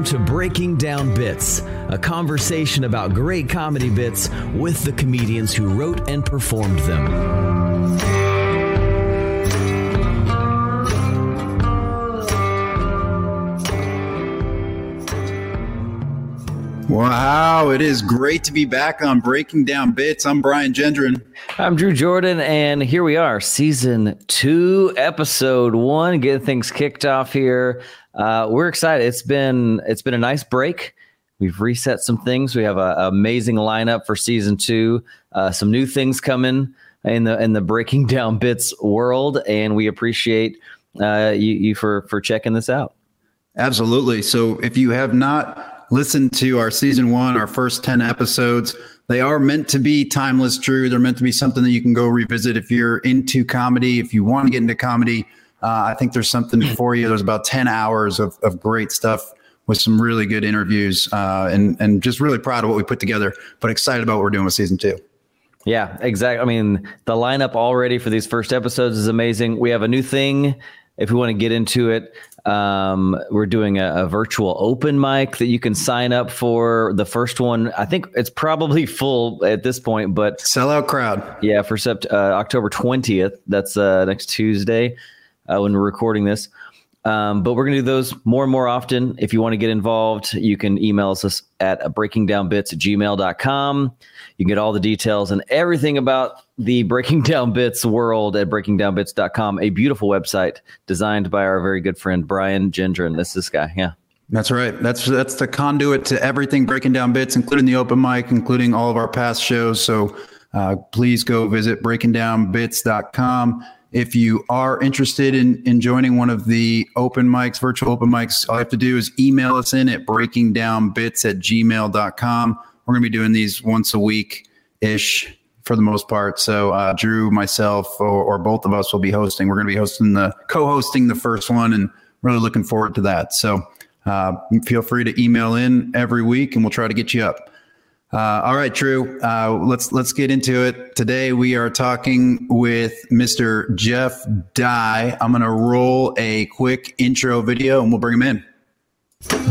Welcome to Breaking Down Bits, a conversation about great comedy bits with the comedians who wrote and performed them. Wow, it is great to be back on Breaking Down Bits. I'm Brian Gendron. I'm Drew Jordan, and here we are, season two, episode one, getting things kicked off here. Uh, we're excited. It's been it's been a nice break. We've reset some things. We have an amazing lineup for season two. Uh, some new things coming in the in the Breaking Down Bits world, and we appreciate uh, you, you for for checking this out. Absolutely. So if you have not listened to our season one, our first 10 episodes. They are meant to be timeless, true. They're meant to be something that you can go revisit if you're into comedy, if you want to get into comedy. Uh, I think there's something for you. There's about 10 hours of, of great stuff with some really good interviews uh, and, and just really proud of what we put together, but excited about what we're doing with season two. Yeah, exactly. I mean, the lineup already for these first episodes is amazing. We have a new thing if we want to get into it. Um, we're doing a, a, virtual open mic that you can sign up for. The first one, I think it's probably full at this point, but sellout crowd. Yeah, for sept- uh, October 20th. That's uh, next Tuesday uh, when we're recording this. Um, but we're going to do those more and more often. If you want to get involved, you can email us at breakingdownbits at gmail.com. You can get all the details and everything about the Breaking Down Bits world at breakingdownbits.com, a beautiful website designed by our very good friend Brian Gendron. This this guy. Yeah. That's right. That's that's the conduit to everything breaking down bits, including the open mic, including all of our past shows. So uh, please go visit breakingdownbits.com. If you are interested in, in joining one of the open mics, virtual open mics, all you have to do is email us in at breakingdownbits at gmail.com. We're going to be doing these once a week ish for the most part. So uh, Drew, myself, or, or, both of us will be hosting. We're going to be hosting the co-hosting the first one, and really looking forward to that. So uh, feel free to email in every week, and we'll try to get you up. Uh, all right, Drew. Uh, let's let's get into it. Today we are talking with Mr. Jeff Dye. I'm going to roll a quick intro video, and we'll bring him in.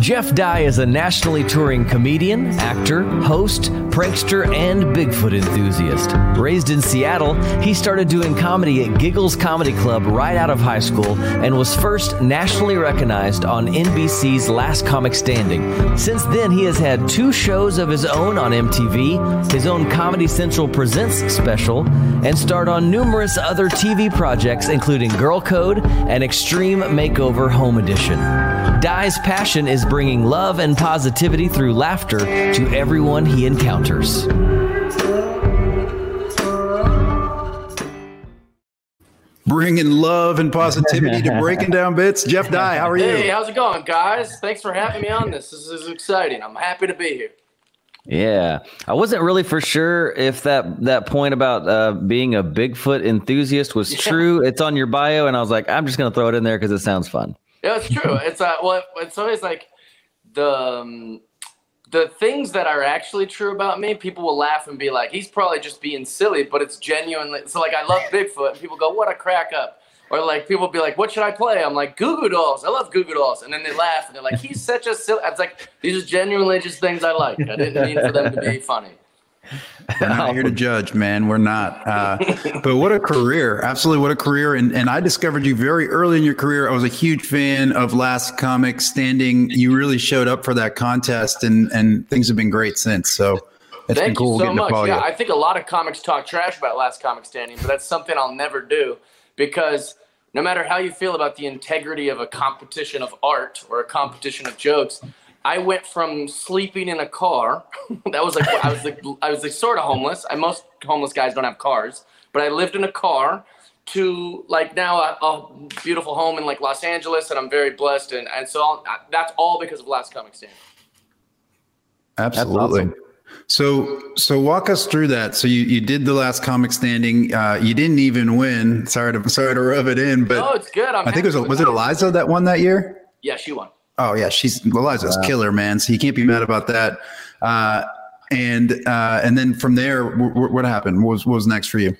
Jeff Dye is a nationally touring comedian, actor, host, prankster, and Bigfoot enthusiast. Raised in Seattle, he started doing comedy at Giggles Comedy Club right out of high school and was first nationally recognized on NBC's Last Comic Standing. Since then, he has had two shows of his own on MTV, his own Comedy Central Presents special, and starred on numerous other TV projects, including Girl Code and Extreme Makeover Home Edition. Dye's passion is bringing love and positivity through laughter to everyone he encounters. Bringing love and positivity to breaking down bits. Jeff Dye, how are you? Hey, how's it going, guys? Thanks for having me on this. This is exciting. I'm happy to be here. Yeah, I wasn't really for sure if that that point about uh, being a Bigfoot enthusiast was yeah. true. It's on your bio, and I was like, I'm just gonna throw it in there because it sounds fun. Yeah, it's true. it's uh, well, it's always like the um, the things that are actually true about me. People will laugh and be like, "He's probably just being silly," but it's genuinely. So like, I love Bigfoot, and people go, "What a crack up." Or like people be like, "What should I play?" I'm like, "Goo Goo Dolls." I love Goo Goo Dolls, and then they laugh and they're like, "He's such a silly." It's like these are genuinely just things I like. I didn't mean for them to be funny. We're not here to judge, man. We're not. Uh, but what a career! Absolutely, what a career! And and I discovered you very early in your career. I was a huge fan of Last Comic Standing. You really showed up for that contest, and and things have been great since. So. It's Thank been cool you so much. yeah, you. I think a lot of comics talk trash about Last Comic Standing, but that's something I'll never do because no matter how you feel about the integrity of a competition of art or a competition of jokes, I went from sleeping in a car. that was like I was like I was like sort of homeless. I, most homeless guys don't have cars, but I lived in a car to like now a, a beautiful home in like Los Angeles, and I'm very blessed. And and so I'll, that's all because of Last Comic Standing. Absolutely. Awesome. So, so walk us through that. So you, you did the last comic standing. Uh, you didn't even win. Sorry to sorry to rub it in, but no, it's good. I'm i think it was was it Eliza that won that year? Yeah, she won. Oh yeah, she's Eliza's wow. killer, man. So you can't be mad about that. Uh, and uh, and then from there, w- w- what happened? What was what was next for you?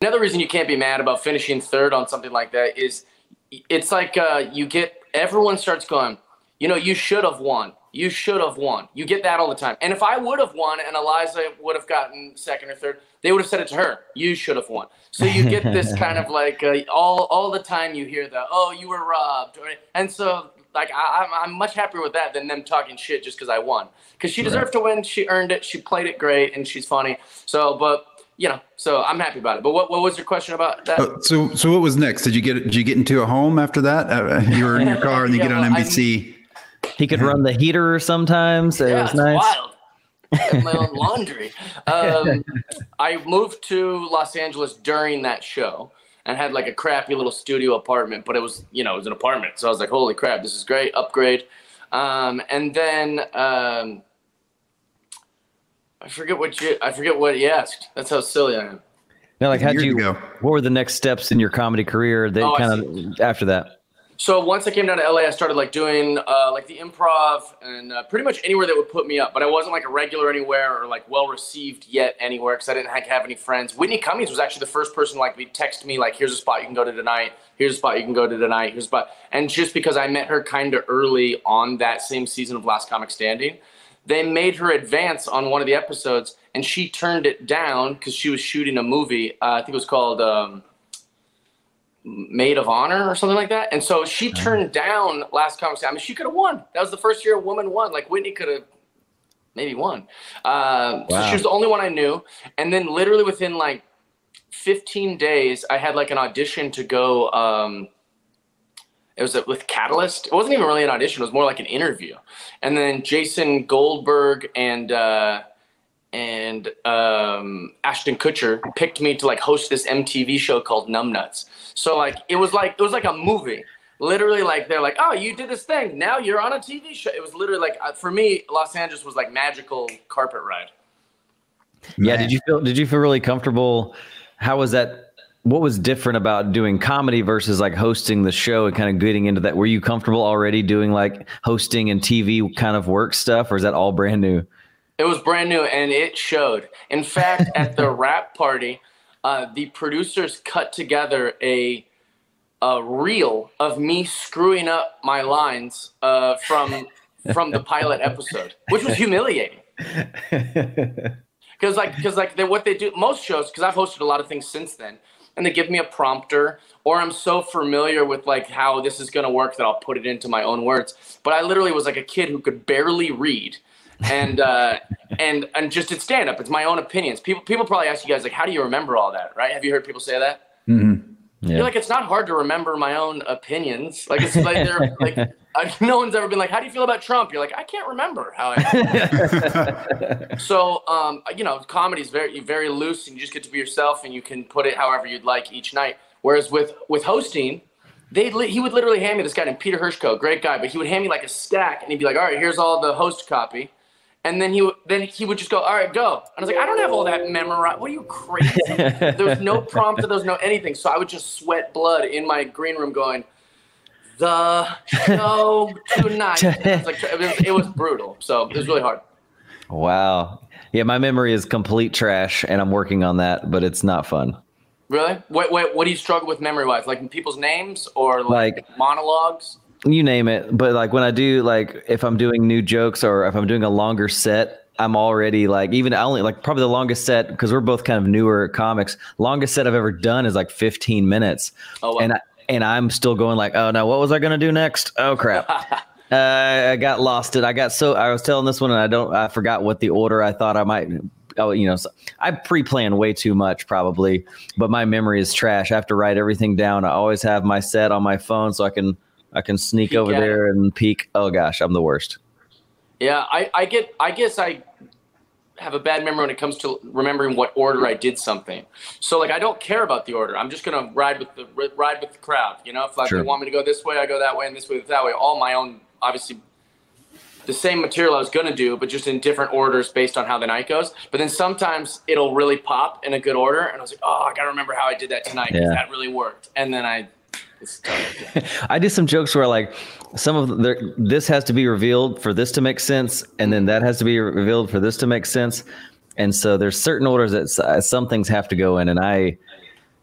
Another reason you can't be mad about finishing third on something like that is it's like uh, you get everyone starts going, you know, you should have won. You should have won. You get that all the time. And if I would have won and Eliza would have gotten second or third, they would have said it to her. You should have won. So you get this kind of like uh, all all the time you hear the oh you were robbed, and so like I, I'm much happier with that than them talking shit just because I won. Because she deserved right. to win. She earned it. She played it great, and she's funny. So, but you know, so I'm happy about it. But what, what was your question about that? Uh, so so what was next? Did you get did you get into a home after that? Uh, you were in your car and you yeah, get on NBC. I, he could run the heater sometimes. It yeah, was nice. Wild. my own laundry. Um, I moved to Los Angeles during that show and had like a crappy little studio apartment, but it was, you know, it was an apartment. So I was like, holy crap, this is great, upgrade. Um, and then um, I forget what you, I forget what you asked. That's how silly I am. Now, like how'd you, go? what were the next steps in your comedy career that oh, kind of after that? So once I came down to LA, I started like doing uh, like the improv and uh, pretty much anywhere that would put me up. But I wasn't like a regular anywhere or like well received yet anywhere because I didn't have, have any friends. Whitney Cummings was actually the first person like to text me like, "Here's a spot you can go to tonight. Here's a spot you can go to tonight. Here's a spot." And just because I met her kind of early on that same season of Last Comic Standing, they made her advance on one of the episodes, and she turned it down because she was shooting a movie. Uh, I think it was called. Um, maid of honor or something like that. And so she turned down last conversation. I mean, she could have won. That was the first year a woman won. Like Whitney could have maybe won. Uh, wow. So she was the only one I knew. And then literally within like 15 days, I had like an audition to go. Um, it was with Katalyst. It wasn't even really an audition. It was more like an interview. And then Jason Goldberg and uh, and um, Ashton Kutcher picked me to like host this MTV show called Numbnuts. So like it was like it was like a movie. Literally, like they're like, "Oh, you did this thing. Now you're on a TV show." It was literally like uh, for me, Los Angeles was like magical carpet ride. Yeah. Did you feel? Did you feel really comfortable? How was that? What was different about doing comedy versus like hosting the show and kind of getting into that? Were you comfortable already doing like hosting and TV kind of work stuff, or is that all brand new? It was brand new and it showed. In fact, at the wrap party, uh, the producers cut together a a reel of me screwing up my lines uh, from from the pilot episode, which was humiliating. Because like because like they, what they do most shows because I've hosted a lot of things since then, and they give me a prompter or I'm so familiar with like how this is gonna work that I'll put it into my own words. But I literally was like a kid who could barely read and uh, and and just did stand up. It's my own opinions. People people probably ask you guys like, how do you remember all that? Right? Have you heard people say that? Mm-hmm. Yeah. You're like, it's not hard to remember my own opinions. Like it's like they're like no one's ever been like, how do you feel about Trump? You're like, I can't remember how I. so um, you know, comedy is very very loose, and you just get to be yourself, and you can put it however you'd like each night. Whereas with with hosting, they he would literally hand me this guy named Peter Hirschko, great guy, but he would hand me like a stack, and he'd be like, all right, here's all the host copy and then he would then he would just go, "All right, go." And I was like, "I don't have all that memorized. What are you crazy?" there was no prompt, there was no anything. So I would just sweat blood in my green room, going, "The show tonight." it, was like, it, was, it was brutal. So it was really hard. Wow. Yeah, my memory is complete trash, and I'm working on that, but it's not fun. Really? What what, what do you struggle with memory wise? Like people's names or like, like monologues? You name it. But like when I do like if I'm doing new jokes or if I'm doing a longer set, I'm already like even I only like probably the longest set because we're both kind of newer comics. Longest set I've ever done is like 15 minutes. Oh, wow. and I, and I'm still going like, oh no, what was I gonna do next? Oh crap. uh, I got lost. It. I got so I was telling this one and I don't. I forgot what the order I thought I might. Oh, you know, so I pre-plan way too much probably, but my memory is trash. I have to write everything down. I always have my set on my phone so I can I can sneak peek over there it. and peek. Oh gosh, I'm the worst. Yeah, I, I get. I guess I have a bad memory when it comes to remembering what order I did something. So like I don't care about the order. I'm just gonna ride with the ride with the crowd. You know, if like sure. they want me to go this way, I go that way, and this way, that way. All my own, obviously, the same material I was gonna do, but just in different orders based on how the night goes. But then sometimes it'll really pop in a good order, and I was like, oh, I gotta remember how I did that tonight because yeah. that really worked. And then I I do some jokes where like some of the this has to be revealed for this to make sense, and then that has to be revealed for this to make sense. And so there's certain orders that uh, some things have to go in, and I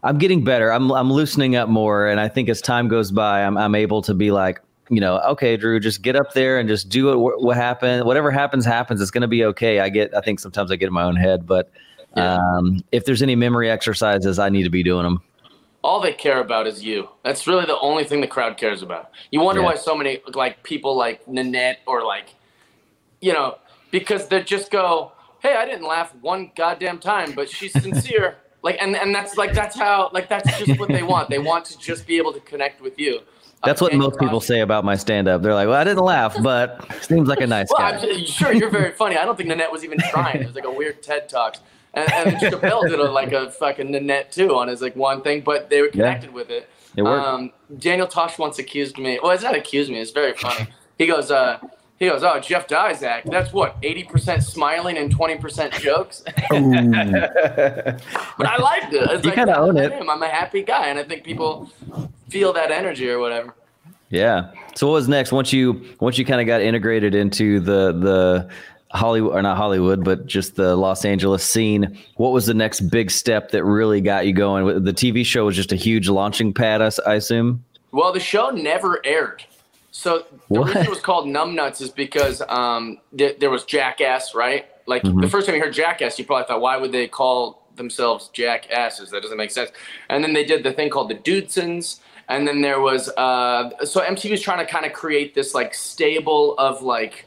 I'm getting better. I'm I'm loosening up more, and I think as time goes by, I'm I'm able to be like, you know, okay, Drew, just get up there and just do it. What, what happened? Whatever happens, happens. It's going to be okay. I get. I think sometimes I get in my own head, but um, if there's any memory exercises, I need to be doing them. All they care about is you. That's really the only thing the crowd cares about. You wonder yeah. why so many like people like Nanette or like, you know, because they just go, "Hey, I didn't laugh one goddamn time, but she's sincere." like, and and that's like that's how like that's just what they want. They want to just be able to connect with you. That's what most people say about my stand-up. They're like, "Well, I didn't laugh, but seems like a nice well, guy." I'm sure you're very funny. I don't think Nanette was even trying. It was like a weird TED talk, and, and Chappelle did a, like a fucking Nanette too on his like one thing, but they were connected yeah. with it. It worked. Um, Daniel Tosh once accused me. Well, it's not accused me. It's very funny. He goes, uh, he goes, oh, Jeff Dizak, that's what, 80% smiling and 20% jokes? but I liked it. It's you like, kind of own it. I'm a happy guy, and I think people feel that energy or whatever. Yeah. So what was next? Once you once you kind of got integrated into the the Hollywood or not Hollywood, but just the Los Angeles scene, what was the next big step that really got you going? The TV show was just a huge launching pad, I assume. Well, the show never aired. So the what? reason it was called Numbnuts is because um, th- there was Jackass, right? Like mm-hmm. the first time you heard Jackass, you probably thought, why would they call themselves Jackasses? That doesn't make sense. And then they did the thing called the Dudesons. And then there was, uh, so MTV was trying to kind of create this like stable of like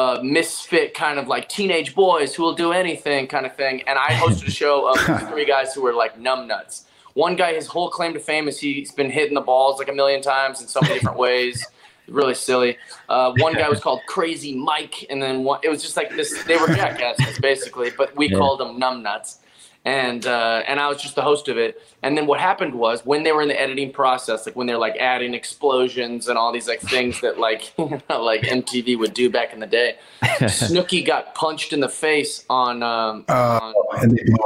uh, misfit kind of like teenage boys who will do anything kind of thing. And I hosted a show of three guys who were like numbnuts. One guy, his whole claim to fame is he's been hitting the balls like a million times in so many different ways. Really silly. Uh, one guy was called Crazy Mike, and then one, it was just like this. They were jackasses basically, but we yeah. called them numbnuts and uh, and I was just the host of it. And then what happened was when they were in the editing process, like when they're like adding explosions and all these like things that like like MTV would do back in the day, Snooki got punched in the face on um, uh,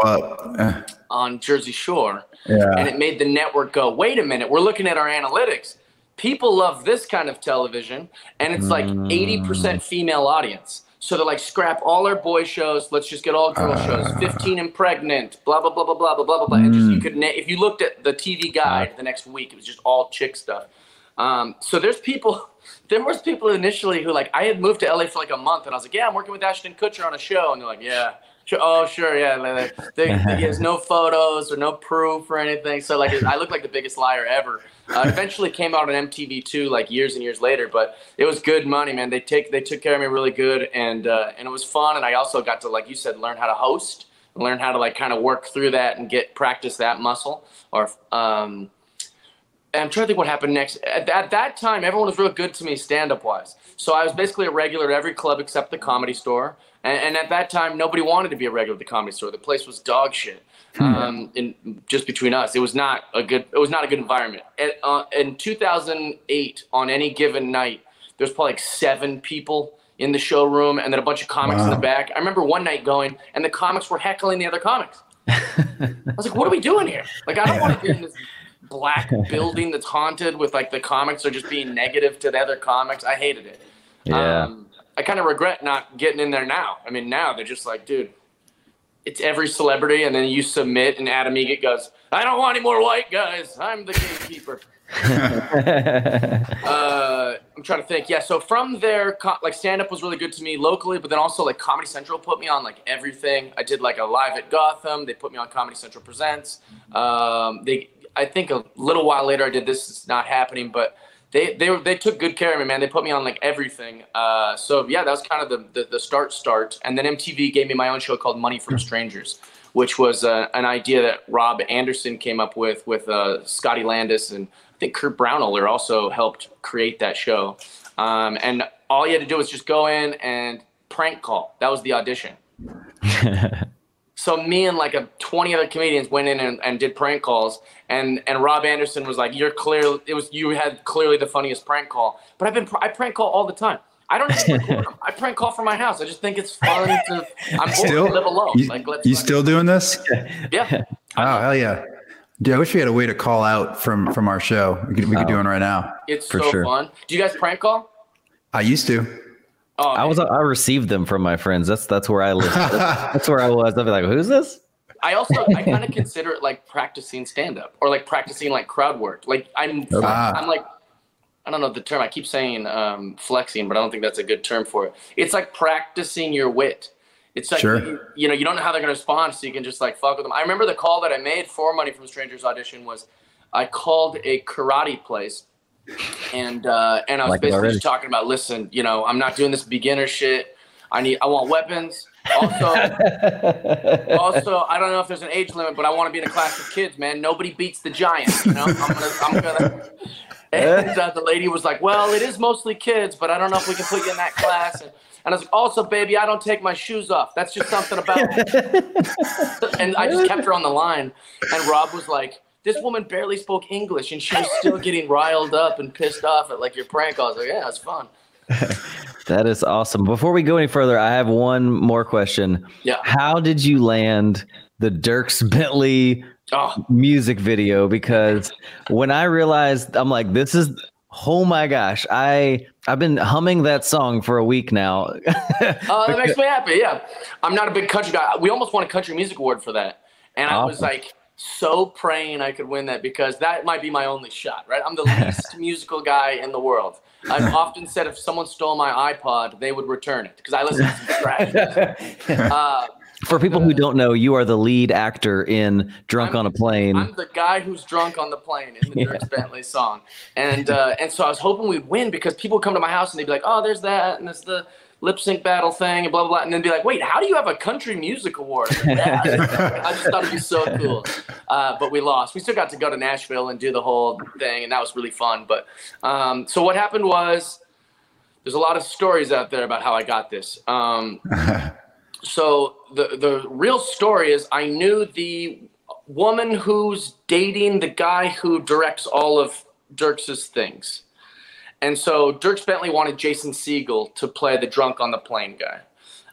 on, on Jersey Shore, yeah. and it made the network go, wait a minute, we're looking at our analytics. People love this kind of television, and it's like eighty percent female audience. So they're like, scrap all our boy shows. Let's just get all girl uh, shows. Fifteen and pregnant. Blah blah blah blah blah blah blah blah. Mm. And just you mm. could if you looked at the TV guide the next week, it was just all chick stuff. Um, so there's people. There was people initially who like I had moved to LA for like a month, and I was like, yeah, I'm working with Ashton Kutcher on a show, and they're like, yeah. Sure. Oh, sure. Yeah. They, they, has no photos or no proof or anything. So like, I look like the biggest liar ever. Uh, eventually came out on MTV2 like years and years later, but it was good money, man. They take they took care of me really good, and uh, and it was fun. And I also got to like you said, learn how to host, learn how to like kind of work through that and get practice that muscle. Or um, I'm trying to think what happened next. At, at that time, everyone was real good to me stand up wise. So I was basically a regular at every club except the comedy store. And, and, at that time, nobody wanted to be a regular at the comedy store. The place was dog shit. Hmm. Um, in, just between us, it was not a good. It was not a good environment. At, uh, in 2008, on any given night, there's probably like seven people in the showroom, and then a bunch of comics wow. in the back. I remember one night going, and the comics were heckling the other comics. I was like, "What are we doing here? Like, I don't want to be in this black building that's haunted with like the comics are just being negative to the other comics. I hated it. Yeah. Um, I kind of regret not getting in there now. I mean, now they're just like, dude, it's every celebrity, and then you submit, and Adam Eget goes, "I don't want any more white guys. I'm the gatekeeper." uh, I'm trying to think. Yeah, so from there, like stand up was really good to me locally, but then also like Comedy Central put me on like everything. I did like a live at Gotham. They put me on Comedy Central Presents. Um, they, I think a little while later, I did this. It's not happening, but they they they took good care of me, man. They put me on like everything. Uh, so yeah, that was kind of the, the, the start start. And then MTV gave me my own show called Money from Strangers, which was uh, an idea that Rob Anderson came up with with uh, Scotty Landis and I think Kurt Braunohler also helped create that show. Um, and all you had to do was just go in and prank call. That was the audition. so me and like a 20 other comedians went in and, and, did prank calls and and rob anderson was like you're clear it was you had clearly the funniest prank call but i've been i prank call all the time i don't even i prank call from my house i just think it's fun to i'm still to live alone you, like let's you still doing this yeah oh hell yeah Dude, I wish we had a way to call out from from our show. We could, we could oh, do one right now. It's so sure. fun. Do you guys prank call? I used to. Oh, I was I received them from my friends. That's that's where I live. that's where I was. I'd be like, who's this? I also I kind of consider it like practicing stand up or like practicing like crowd work. Like I'm ah. I'm like I don't know the term. I keep saying um, flexing, but I don't think that's a good term for it. It's like practicing your wit. It's like sure. you, you, know you don't know how they're gonna respond, so you can just like fuck with them. I remember the call that I made for Money from Strangers audition was I called a karate place, and uh, and I was like basically just talking about, listen, you know, I'm not doing this beginner shit. I need, I want weapons. Also, also, I don't know if there's an age limit, but I want to be in a class of kids, man. Nobody beats the giant. You know, I'm gonna, I'm gonna. And uh, the lady was like, "Well, it is mostly kids, but I don't know if we can put you in that class." And, and I was like, "Also, baby, I don't take my shoes off. That's just something about." and I just kept her on the line, and Rob was like, "This woman barely spoke English, and she was still getting riled up and pissed off at like your prank." I was like, "Yeah, it's fun." that is awesome. Before we go any further, I have one more question. Yeah. How did you land the Dierks Bentley oh. music video? Because when I realized, I'm like, this is oh my gosh, I I've been humming that song for a week now. uh, that makes me happy. Yeah, I'm not a big country guy. We almost won a country music award for that, and awesome. I was like so praying I could win that because that might be my only shot. Right? I'm the least musical guy in the world. I've often said if someone stole my iPod, they would return it because I listen to some trash. Uh, For people who don't know, you are the lead actor in "Drunk I'm, on a Plane." I'm the guy who's drunk on the plane in the yeah. Dierks Bentley song, and uh, and so I was hoping we'd win because people come to my house and they'd be like, "Oh, there's that, and there's the lip sync battle thing and blah, blah, blah. And then be like, wait, how do you have a country music award? I just thought it'd be so cool. Uh, but we lost. We still got to go to Nashville and do the whole thing, and that was really fun. But um, so what happened was there's a lot of stories out there about how I got this. Um, so the, the real story is I knew the woman who's dating the guy who directs all of Dierks's things. And so Dierks Bentley wanted Jason Segel to play the drunk on the plane guy.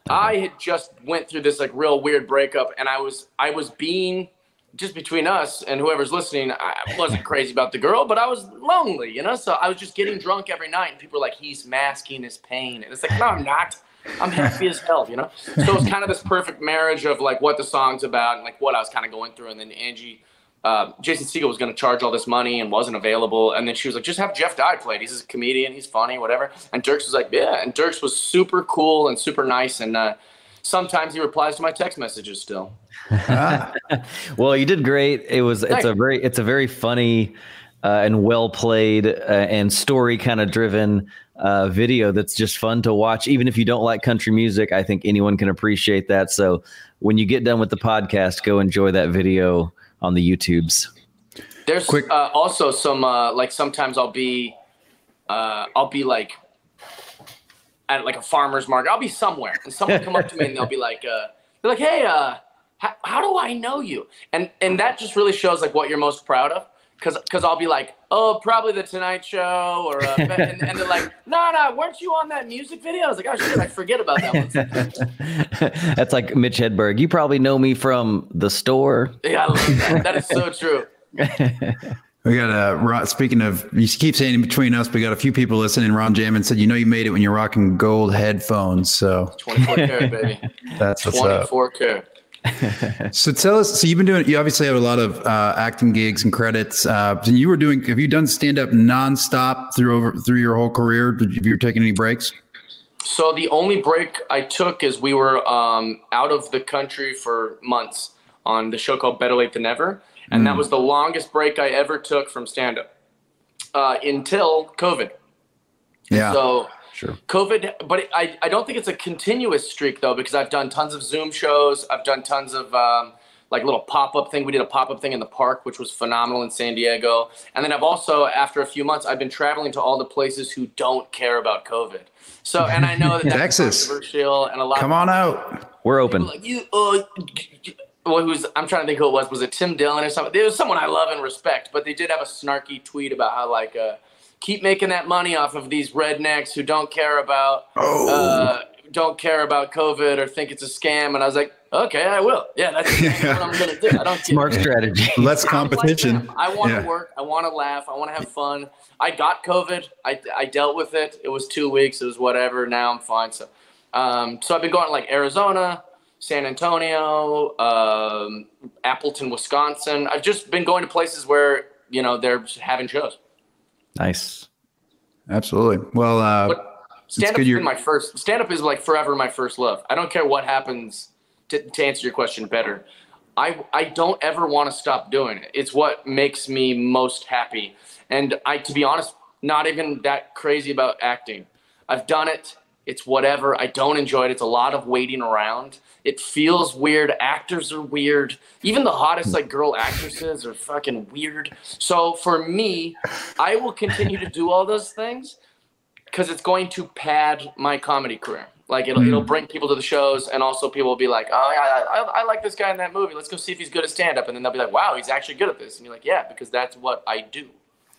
Uh-huh. I had just went through this like real weird breakup, and I was I was being just between us and whoever's listening. I wasn't crazy about the girl, but I was lonely, you know. So I was just getting drunk every night, and people were like, "He's masking his pain," and it's like, "No, I'm not. I'm happy as hell," you know. So it's kind of this perfect marriage of like what the song's about and like what I was kind of going through, and then Angie uh, Jason Segel was going to charge all this money and wasn't available. And then she was like, just have Jeff Dye play it. He's a comedian. He's funny, whatever. And Dierks was like, yeah. And Dierks was super cool and super nice. And uh, sometimes he replies to my text messages still. well, you did great. It was, it's a very, it's a very funny uh, and well played uh, and story kind of driven uh, video that's just fun to watch. Even if you don't like country music, I think anyone can appreciate that. So when you get done with the podcast, go enjoy that video on the YouTubes. There's Quick. Uh, also some uh, like sometimes I'll be uh, I'll be like at like a farmer's market. I'll be somewhere and someone come up to me and they'll be like uh, they're like, hey, uh, how, how do I know you? And and that just really shows like what you're most proud of because because I'll be like, oh, probably the Tonight Show, or uh, and, and, they're like, no, no, weren't you on that music video? I was like, oh shit, I forget about that one. That's like Mitch Hedberg. You probably know me from the store. Yeah, I love that. that is so true. We got a uh, speaking of you keep saying in between us, we got a few people listening. Ron Jamin said, "You know, you made it when you're rocking gold headphones." So twenty four karat, baby. That's twenty four karat so tell us. So you've been doing. You obviously have a lot of uh, acting gigs and credits. Uh, and you were doing. Have you done stand up nonstop through over through your whole career? Did you, have you taken any breaks? So the only break I took is we were um, out of the country for months on the show called Better Late Than Never, and mm. that was the longest break I ever took from stand up uh, until COVID. Yeah. So Sure. COVID, but I, I don't think it's a continuous streak though, because I've done tons of Zoom shows. I've done tons of um, like little pop up thing. We did a pop up thing in the park, which was phenomenal in San Diego. And then I've also, after a few months, I've been traveling to all the places who don't care about COVID. So, and I know that that's Texas. controversial and a lot. Come on out. We're open. Like you, uh, well, who's I'm trying to think who it was. Was it Tim Dillon or something? It was someone I love and respect, but they did have a snarky tweet about how like. Uh, keep making that money off of these rednecks who don't care about oh. uh, don't care about COVID or think it's a scam. And I was like, okay, I will. Yeah, that's yeah. what I'm gonna do. I don't smart strategy. Less competition. Like I want to yeah. work. I want to laugh. I want to have fun. I got COVID. I, I dealt with it. It was two weeks. It was whatever. Now I'm fine. So, um, so I've been going to like Arizona, San Antonio, um, Appleton, Wisconsin. I've just been going to places where you know they're having shows. Nice. Absolutely. Well, uh, stand up is my first stand up is like forever my first love. I don't care what happens to, to answer your question better. I, I don't ever want to stop doing it. It's what makes me most happy. And I, to be honest, not even that crazy about acting. I've done it. It's whatever. I don't enjoy it. It's a lot of waiting around. It feels weird. Actors are weird. Even the hottest like girl actresses are fucking weird. So for me, I will continue to do all those things because it's going to pad my comedy career. Like it'll mm. it'll bring people to the shows, and also people will be like, "Oh yeah, I, I like this guy in that movie. Let's go see if he's good at stand up." And then they'll be like, "Wow, he's actually good at this." And you're like, "Yeah, because that's what I do."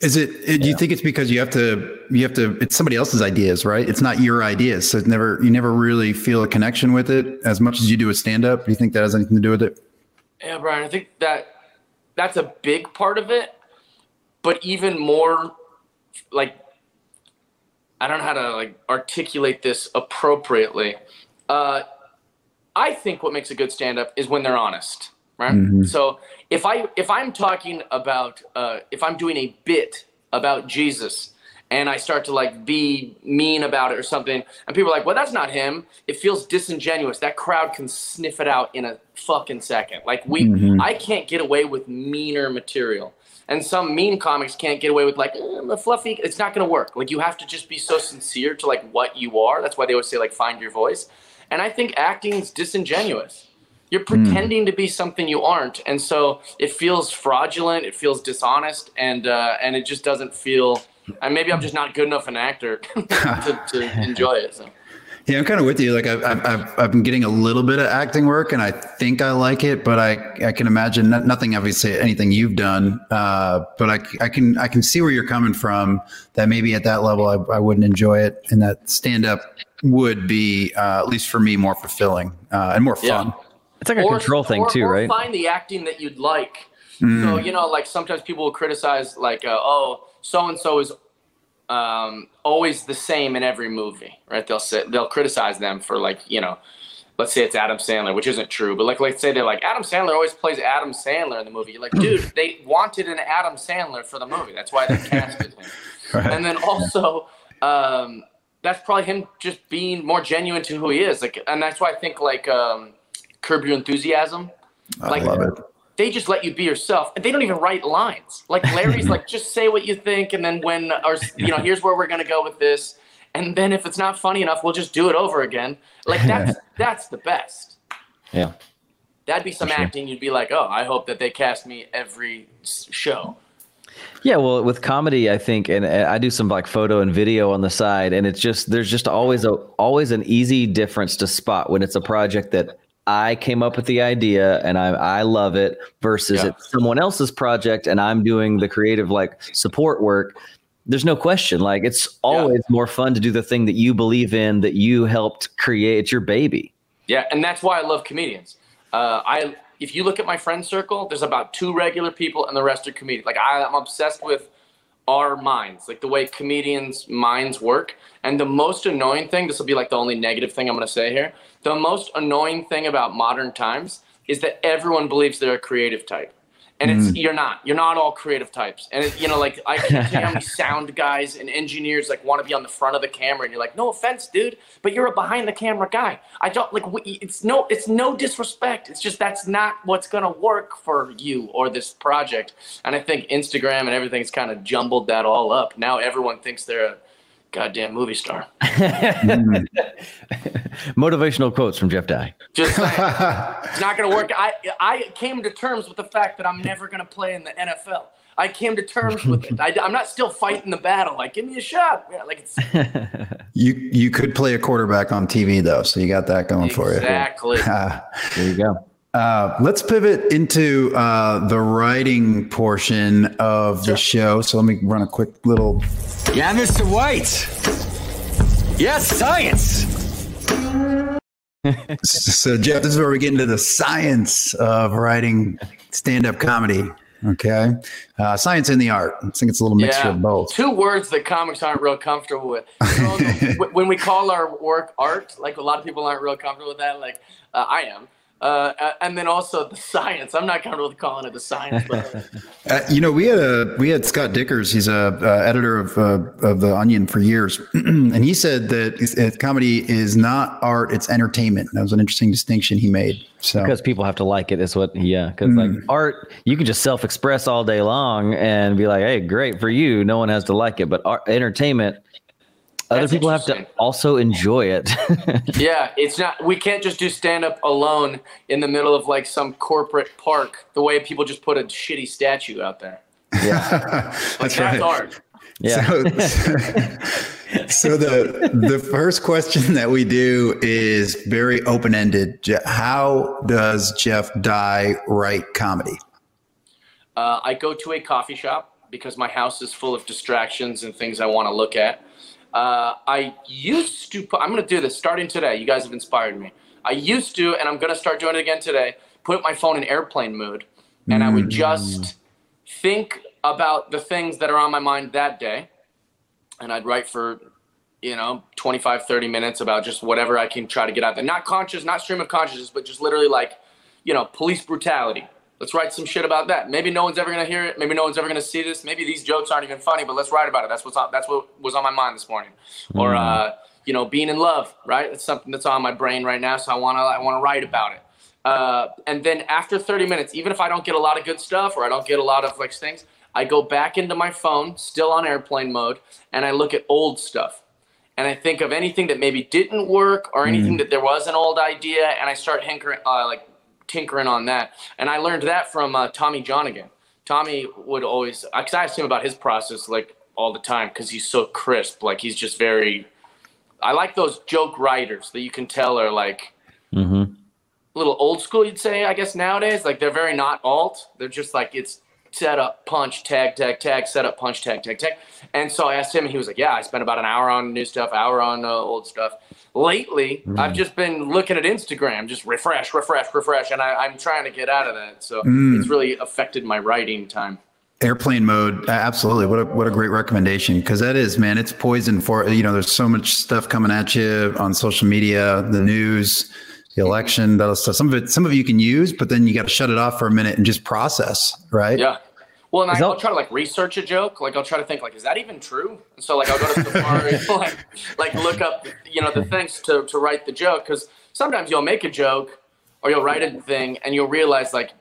Is it? Do yeah. you think it's because you have to? You have to. It's somebody else's ideas, right? It's not your ideas, so it's never. You never really feel a connection with it as much as you do a stand up. Do you think that has anything to do with it? Yeah, Brian. I think that that's a big part of it, but even more, like I don't know how to like articulate this appropriately. Uh, I think what makes a good stand-up is when they're honest, right? Mm-hmm. So if I if I'm talking about uh, if I'm doing a bit about Jesus and I start to like be mean about it or something, and people are like, "Well, that's not him." It feels disingenuous. That crowd can sniff it out in a fucking second. Like we, mm-hmm. I can't get away with meaner material and some mean comics can't get away with like eh, the fluffy it's not to work like you have to just be so sincere to like what you are that's why they always say like find your voice and i think acting's disingenuous you're hmm. pretending mm. to be something you aren't and so it feels fraudulent it feels dishonest and uh, and it just doesn't feel and maybe i'm just not good enough an actor to, to enjoy it so yeah, I'm kind of with you. Like I've, I've, I've been getting a little bit of acting work and I think I like it, but I, I can imagine nothing, obviously anything you've done. Uh, but I, I can, I can see where you're coming from that maybe at that level, I, I wouldn't enjoy it. And that stand up would be, uh, at least for me, more fulfilling, uh, and more fun. Yeah. It's like a or, control thing or, too, or right? Find the acting that you'd like. Mm. So, you know, like sometimes people will criticize like, uh, oh, so-and-so is um, always the same in every movie, right? They'll say they'll criticize them for like you know, let's say it's Adam Sandler, which isn't true, but like let's say they're like Adam Sandler always plays Adam Sandler in the movie. You're like, dude, they wanted an Adam Sandler for the movie. That's why they casted him. Right. And then also, um, that's probably him just being more genuine to who he is. Like, and that's why I think like um, Curb Your Enthusiasm. I like, love it. they just let you be yourself and they don't even write lines. Like larry's like just say what you think and then when or you know here's where we're going to go with this and then if it's not funny enough we'll just do it over again. Like that's that's the best. Yeah. That'd be some sure. acting you'd be like oh i hope that they cast me every show. Yeah, well, with comedy, I think, and I do some like photo and video on the side, and it's just there's just always a always an easy difference to spot when it's a project that I came up with the idea and I I love it versus yeah. it's someone else's project and I'm doing the creative like support work. There's no question. Like it's always yeah. more fun to do the thing that you believe in that you helped create. It's your baby. Yeah, and that's why I love comedians. Uh, I if you look at my friend circle, there's about two regular people and the rest are comedians. Like I, I'm obsessed with our minds, like the way comedians' minds work. And the most annoying thing, this will be like the only negative thing I'm going to say here. The most annoying thing about modern times is that everyone believes they're a creative type and it's mm. you're not. You're not all creative types. And it, you know like i can't tell how many sound guys and engineers like want to be on the front of the camera and you're like no offense dude but you're a behind the camera guy. I don't like it's no it's no disrespect. It's just that's not what's going to work for you or this project. And i think instagram and everything's kind of jumbled that all up. Now everyone thinks they're a goddamn movie star. Hmm. Motivational quotes from Jeff Dye. Just saying. it's not going to work. I I came to terms with the fact that I'm never going to play in the NFL. I came to terms with it. I, am not still fighting the battle. Like, give me a shot. Yeah, like it's. you you could play a quarterback on TV though, so you got that going exactly. for you. Exactly. there you go. Uh, let's pivot into uh, the writing portion of the show. So let me run a quick little. Yeah, Mr. White. Yes, science. so, Jeff, this is where we get into the science of writing stand-up comedy. Okay, uh, science and the art. I think it's a little mixture yeah. of both. Two words that comics aren't real comfortable with. when we call our work art, like a lot of people aren't real comfortable with that. Like uh, I am Uh, and then also the science. I'm not comfortable with calling it the science, but uh, you know, we had a we had Scott Dikkers. He's a uh, editor of uh, of the Onion for years, and he said that comedy is not art; it's entertainment. That was an interesting distinction he made. So because people have to like it, is what yeah. Because mm. like art, you can just self express all day long and be like, hey, great for you. No one has to like it, but art, entertainment other people have to also enjoy it. yeah, it's not. We can't just do stand up alone in the middle of like some corporate park. The way people just put a shitty statue out there. Yeah, like, that's, right. art. Yeah. So, so the the first question that we do is very open ended. How does Jeff Dye write comedy? Uh, I go to a coffee shop because my house is full of distractions and things I want to look at. Uh, I used to put, I'm going to do this starting today. You guys have inspired me. I used to, and I'm going to start doing it again today, put my phone in airplane mode. And mm. I would just think about the things that are on my mind that day. And I'd write for, you know, 25, 30 minutes about just whatever I can try to get out there. Not conscious, not stream of consciousness, but just literally like, you know, police brutality, Let's write some shit about that. Maybe no one's ever gonna hear it. Maybe no one's ever gonna see this. Maybe these jokes aren't even funny, but let's write about it. That's what's on, that's what was on my mind this morning. Mm. Or uh, you know, being in love, right? It's something that's on my brain right now, so I wanna I wanna write about it. Uh, and then after 30 minutes, even if I don't get a lot of good stuff or I don't get a lot of like things, I go back into my phone, still on airplane mode, and I look at old stuff. And I think of anything that maybe didn't work or anything mm. that there was an old idea, and I start hankering, uh, like tinkering on that. And I learned that from uh, Tommy Johnagin. Tommy would always, because I asked him about his process like all the time because he's so crisp. Like he's just very. I like those joke writers that you can tell are like mm-hmm. a little old school. You'd say, I guess nowadays, like they're very not alt. They're just like it's set up, punch, tag, tag, tag, set up, punch, tag, tag, tag. And so I asked him, and he was like, "Yeah, I spent about an hour on new stuff, hour on uh, old stuff." lately mm. I've just been looking at Instagram, just refresh, refresh, refresh, and I, am trying to get out of that. So mm. it's really affected my writing time. Airplane mode, absolutely. What a what a great recommendation because that is, man, it's poison for you know. There's so much stuff coming at you on social media, the news, the election, that stuff. Some of it, some of you can use, but then you got to shut it off for a minute and just process, right? Yeah. Well, and I, will try to like research a joke. Like I'll try to think like, is that even true? And so like I'll go to Safari, like like look up you know the things to to write the joke because sometimes you'll make a joke or you'll write a thing and you'll realize like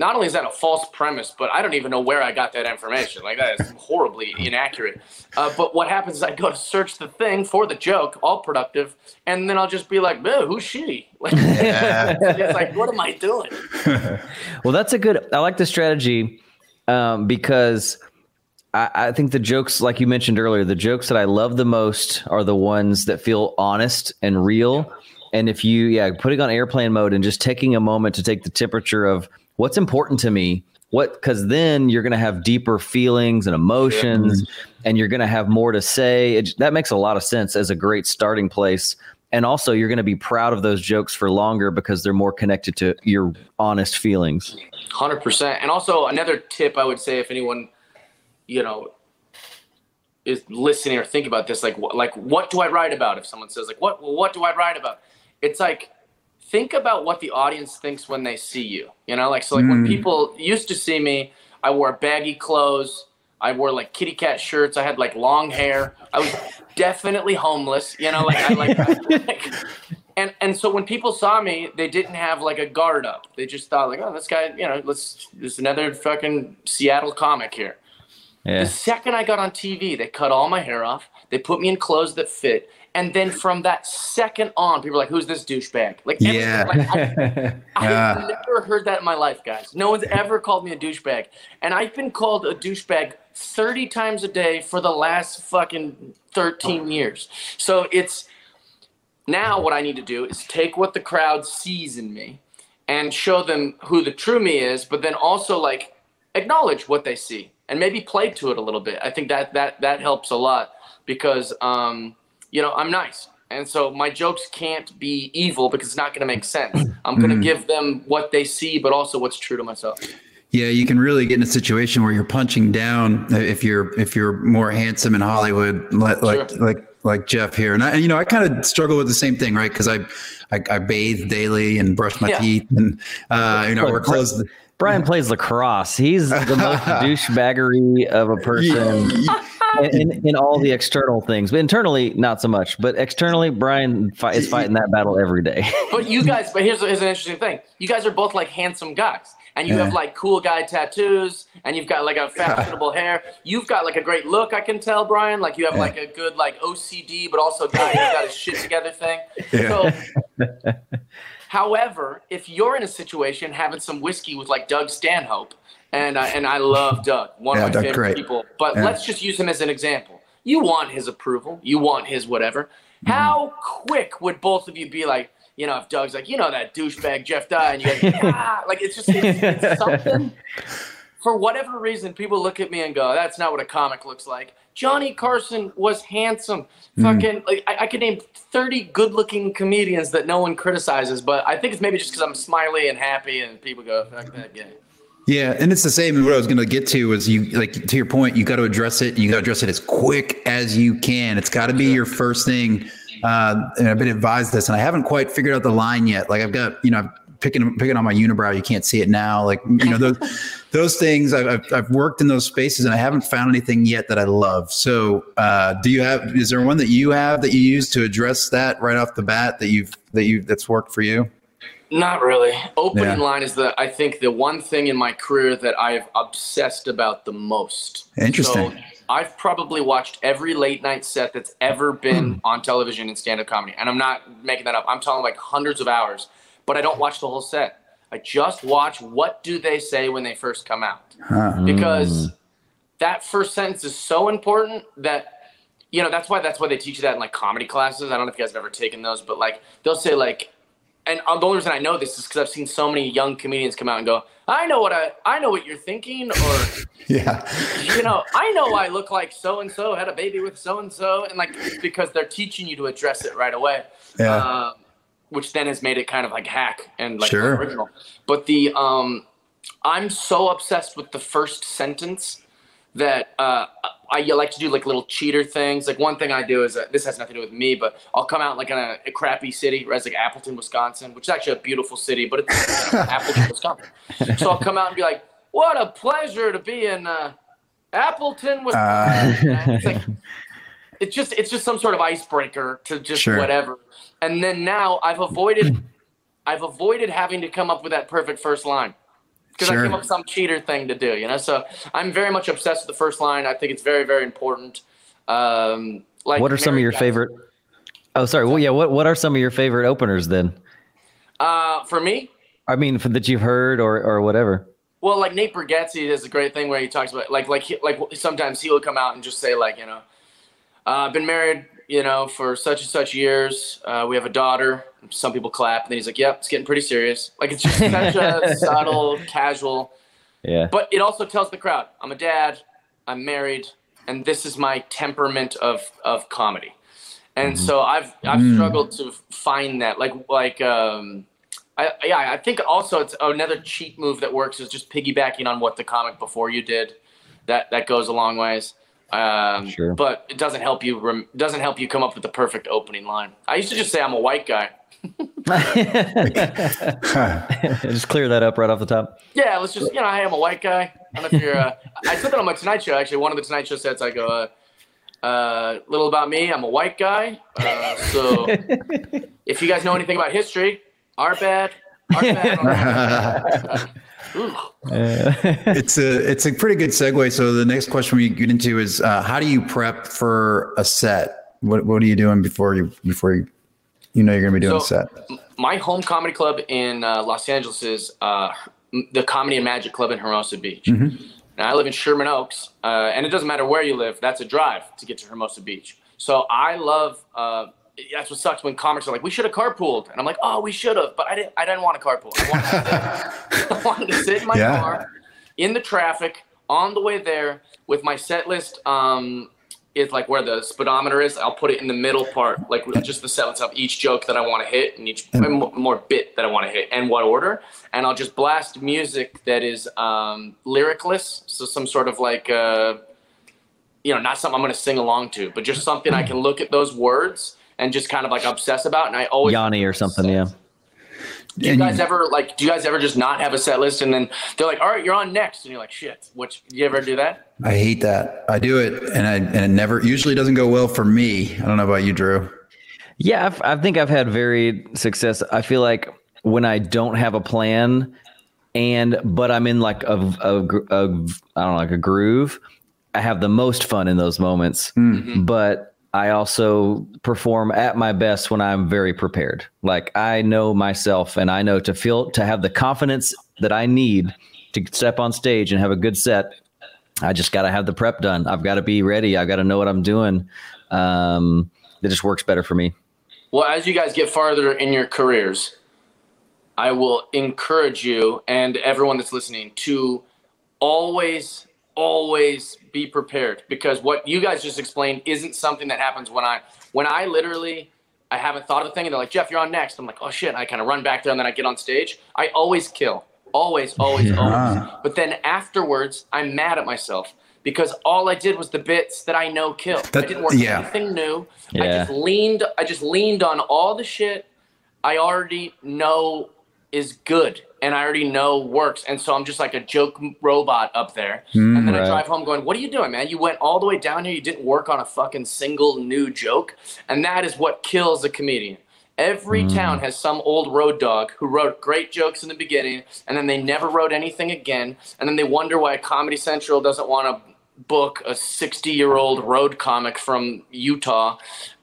not only is that a false premise, but I don't even know where I got that information. Like that is horribly inaccurate. Uh, but what happens is I go to search the thing for the joke, all productive, and then I'll just be like, "Who's she?" Like, yeah. it's like, what am I doing? well, that's a good. I like the strategy um, because I, I, think the jokes, like you mentioned earlier, the jokes that I love the most are the ones that feel honest and real. And if you, yeah, putting on airplane mode and just taking a moment to take the temperature of what's important to me, what, because then you're going to have deeper feelings and emotions, and you're going to have more to say. It, that makes a lot of sense as a great starting place. And also you're going to be proud of those jokes for longer because they're more connected to your honest feelings. 100% and also another tip i would say if anyone you know is listening or think about this like like what do i write about if someone says like what what do i write about? It's like think about what the audience thinks when they see you you know like so like mm. when people used to see me i wore baggy clothes I wore like kitty cat shirts. I had like long hair. I was definitely homeless. You know, like I like, I, like and and so when people saw me, they didn't have like a guard up. They just thought like, oh, this guy, you know, let's there's another fucking Seattle comic here. Yeah. The second I got on TV, they cut all my hair off. They put me in clothes that fit. And then from that second on, people are like, "Who's this douchebag?" Like, yeah, like, I, have never heard that in my life, guys. No one's ever called me a douchebag, and I've been called a douchebag 30 times a day for the last fucking 13 years. So it's now what I need to do is take what the crowd sees in me and show them who the true me is, but then also like acknowledge what they see and maybe play to it a little bit. I think that that that helps a lot because um, you know I'm nice, and so my jokes can't be evil because it's not going to make sense. I'm going to mm. give them what they see, but also what's true to myself. Yeah, you can really get in a situation where you're punching down if you're if you're more handsome in Hollywood, like sure. like like Jeff here, and I, you know, I kind of struggle with the same thing, right? Because I, I, I, bathe daily and brush my yeah. teeth, and uh, you know, we're close. Brian plays lacrosse. He's the most douchebaggery of a person in, in, in, all the external things. But internally, not so much. But externally, Brian fi- is fighting that battle every day. but you guys, but here's, here's an interesting thing. You guys are both like handsome guys and you yeah. have like cool guy tattoos and you've got like a fashionable hair. You've got like a great look, I can tell, Brian. Like you have yeah. like a good like OCD, but also guy who's got his shit together thing. Yeah. So However, if you're in a situation having some whiskey with like Doug Stanhope, and uh, and I love Doug, one yeah, of my Doug, favorite great. people, but yeah. let's just use him as an example. You want his approval, you want his whatever. Mm-hmm. How quick would both of you be like, you know, if Doug's like, you know, that douchebag Jeff Dye, and you guys, ah, like it's just it's, it's something. For whatever reason, people look at me and go, "That's not what a comic looks like." Johnny Carson was handsome. Mm. Fucking, like, I, I, could name 30 good looking comedians that no one criticizes, but I think it's maybe just because I'm smiley and happy and people go, fuck that guy. Yeah, and it's the same. What I was going to get to was you, like, to your point, you got to address it. You got to address it as quick as you can. It's got to be your first thing. Uh, and I've been advised this, and I haven't quite figured out the line yet. Like, I've got, you know, I've picking picking on my unibrow. You can't see it now. Like you know those those things. I've, I've worked in those spaces and I haven't found anything yet that I love. So uh, do you have? Is there one that you have that you use to address that right off the bat that you've that you that's worked for you? Not really. Opening yeah. line is the I think the one thing in my career that I've obsessed about the most. Interesting. So I've probably watched every late night set that's ever been hmm. on television in stand up comedy. And I'm not making that up. I'm talking like hundreds of hours but I don't watch the whole set. I just watch what do they say when they first come out. Huh. Because mm. that first sentence is so important that you know, that's why that's why they teach you that in like comedy classes. I don't know if you guys have ever taken those, but like they'll say like and the only reason I know this is because I've seen so many young comedians come out and go, I know what I I know what you're thinking, or yeah, you know, I know I look like so and so had a baby with so and so, and like because they're teaching you to address it right away. Yeah. Um, which then has made it kind of like hack and like sure. original. But the um, I'm so obsessed with the first sentence that uh, I like to do like little cheater things. Like one thing I do is uh, this has nothing to do with me, but I'll come out like in a, a crappy city, right? It's like Appleton, Wisconsin, which is actually a beautiful city, but it's Appleton, Wisconsin. So I'll come out and be like, "What a pleasure to be in uh, Appleton, Wisconsin." Uh. It's like, it's just it's just some sort of icebreaker to just sure. whatever and then now I've avoided I've avoided having to come up with that perfect first line because sure. I came up with some cheater thing to do, you know. So I'm very much obsessed with the first line. I think it's very very important. Um, like, what are some of your guys. favorite? Oh, sorry. Well, yeah. What What are some of your favorite openers then? Uh, for me. I mean, for, that you've heard or or whatever. Well, like Nate Bargatze does a great thing where he talks about like like he, like sometimes he will come out and just say like you know, uh, I've been married you know, for such and such years. Uh, we have a daughter. Some people clap, and then he's like, "Yep, it's getting pretty serious." Like it's just such a subtle, casual. Yeah. But it also tells the crowd, "I'm a dad. I'm married, and this is my temperament of of comedy." And mm-hmm. so I've I've mm. struggled to find that, like like um, I, yeah, I think also it's another cheat move that works is just piggybacking on what the comic before you did. That that goes a long ways. Um, sure. But it doesn't help you. Rem- doesn't help you come up with the perfect opening line. I used to just say I'm a white guy. just clear that up right off the top. Yeah, let's just you know, I am a white guy. I don't know if you're. Uh, I said that on my Tonight Show. Actually, one of the Tonight Show sets, I go, uh, uh, little about me. I'm a white guy. Uh, so if you guys know anything about history, our bad. Our bad. it's a it's a pretty good segue. So the next question we get into is uh, how do you prep for a set? What what are you doing before you before you you know you're going to be doing so, a set? My home comedy club in uh, Los Angeles is uh, the Comedy and Magic Club in Hermosa Beach. Mm-hmm. Now I live in Sherman Oaks, uh, and it doesn't matter where you live. That's a drive to get to Hermosa Beach. So I love uh, that's what sucks when comics are like, we should have carpooled, and I'm like, oh, we should have, but I didn't. I didn't want to carpool. I wanted to sit, I wanted to sit in my yeah. car in the traffic on the way there with my set list. Um, it's like where the speedometer is. I'll put it in the middle part, like just the sentence of each joke that I want to hit and each more bit that I want to hit and what order. And I'll just blast music that is um, lyricless, so some sort of like. Uh, you know, not something I'm going to sing along to, but just something I can look at those words and just kind of like obsess about. And I always Yanni or something, yeah. Do you guys ever like? Do you guys ever just not have a set list and then they're like, "All right, you're on next," and you're like, "Shit." Which you ever do that? I hate that. I do it, and I and it never usually doesn't go well for me. I don't know about you, Drew. Yeah, I've, I think I've had very success. I feel like when I don't have a plan, and but I'm in like a, a, a I don't know like a groove. I have the most fun in those moments, mm-hmm. but I also perform at my best when I'm very prepared. Like I know myself and I know to feel to have the confidence that I need to step on stage and have a good set. I just got to have the prep done. I've got to be ready. I got to know what I'm doing. Um, it just works better for me. Well, as you guys get farther in your careers, I will encourage you and everyone that's listening to always always be prepared because what you guys just explained isn't something that happens when I when I literally I haven't thought of a thing and they're like Jeff you're on next. I'm like oh shit. I kind of run back there and then I get on stage. I always kill. Always always yeah. always. But then afterwards I'm mad at myself because all I did was the bits that I know kill. That, I didn't work yeah. anything new. Yeah. I just leaned I just leaned on all the shit I already know is good and I already know works. And so I'm just like a joke robot up there. Mm, and then right. I drive home going, What are you doing, man? You went all the way down here. You didn't work on a fucking single new joke. And that is what kills a comedian. Every mm. town has some old road dog who wrote great jokes in the beginning and then they never wrote anything again. And then they wonder why Comedy Central doesn't want to book a 60 year old road comic from Utah.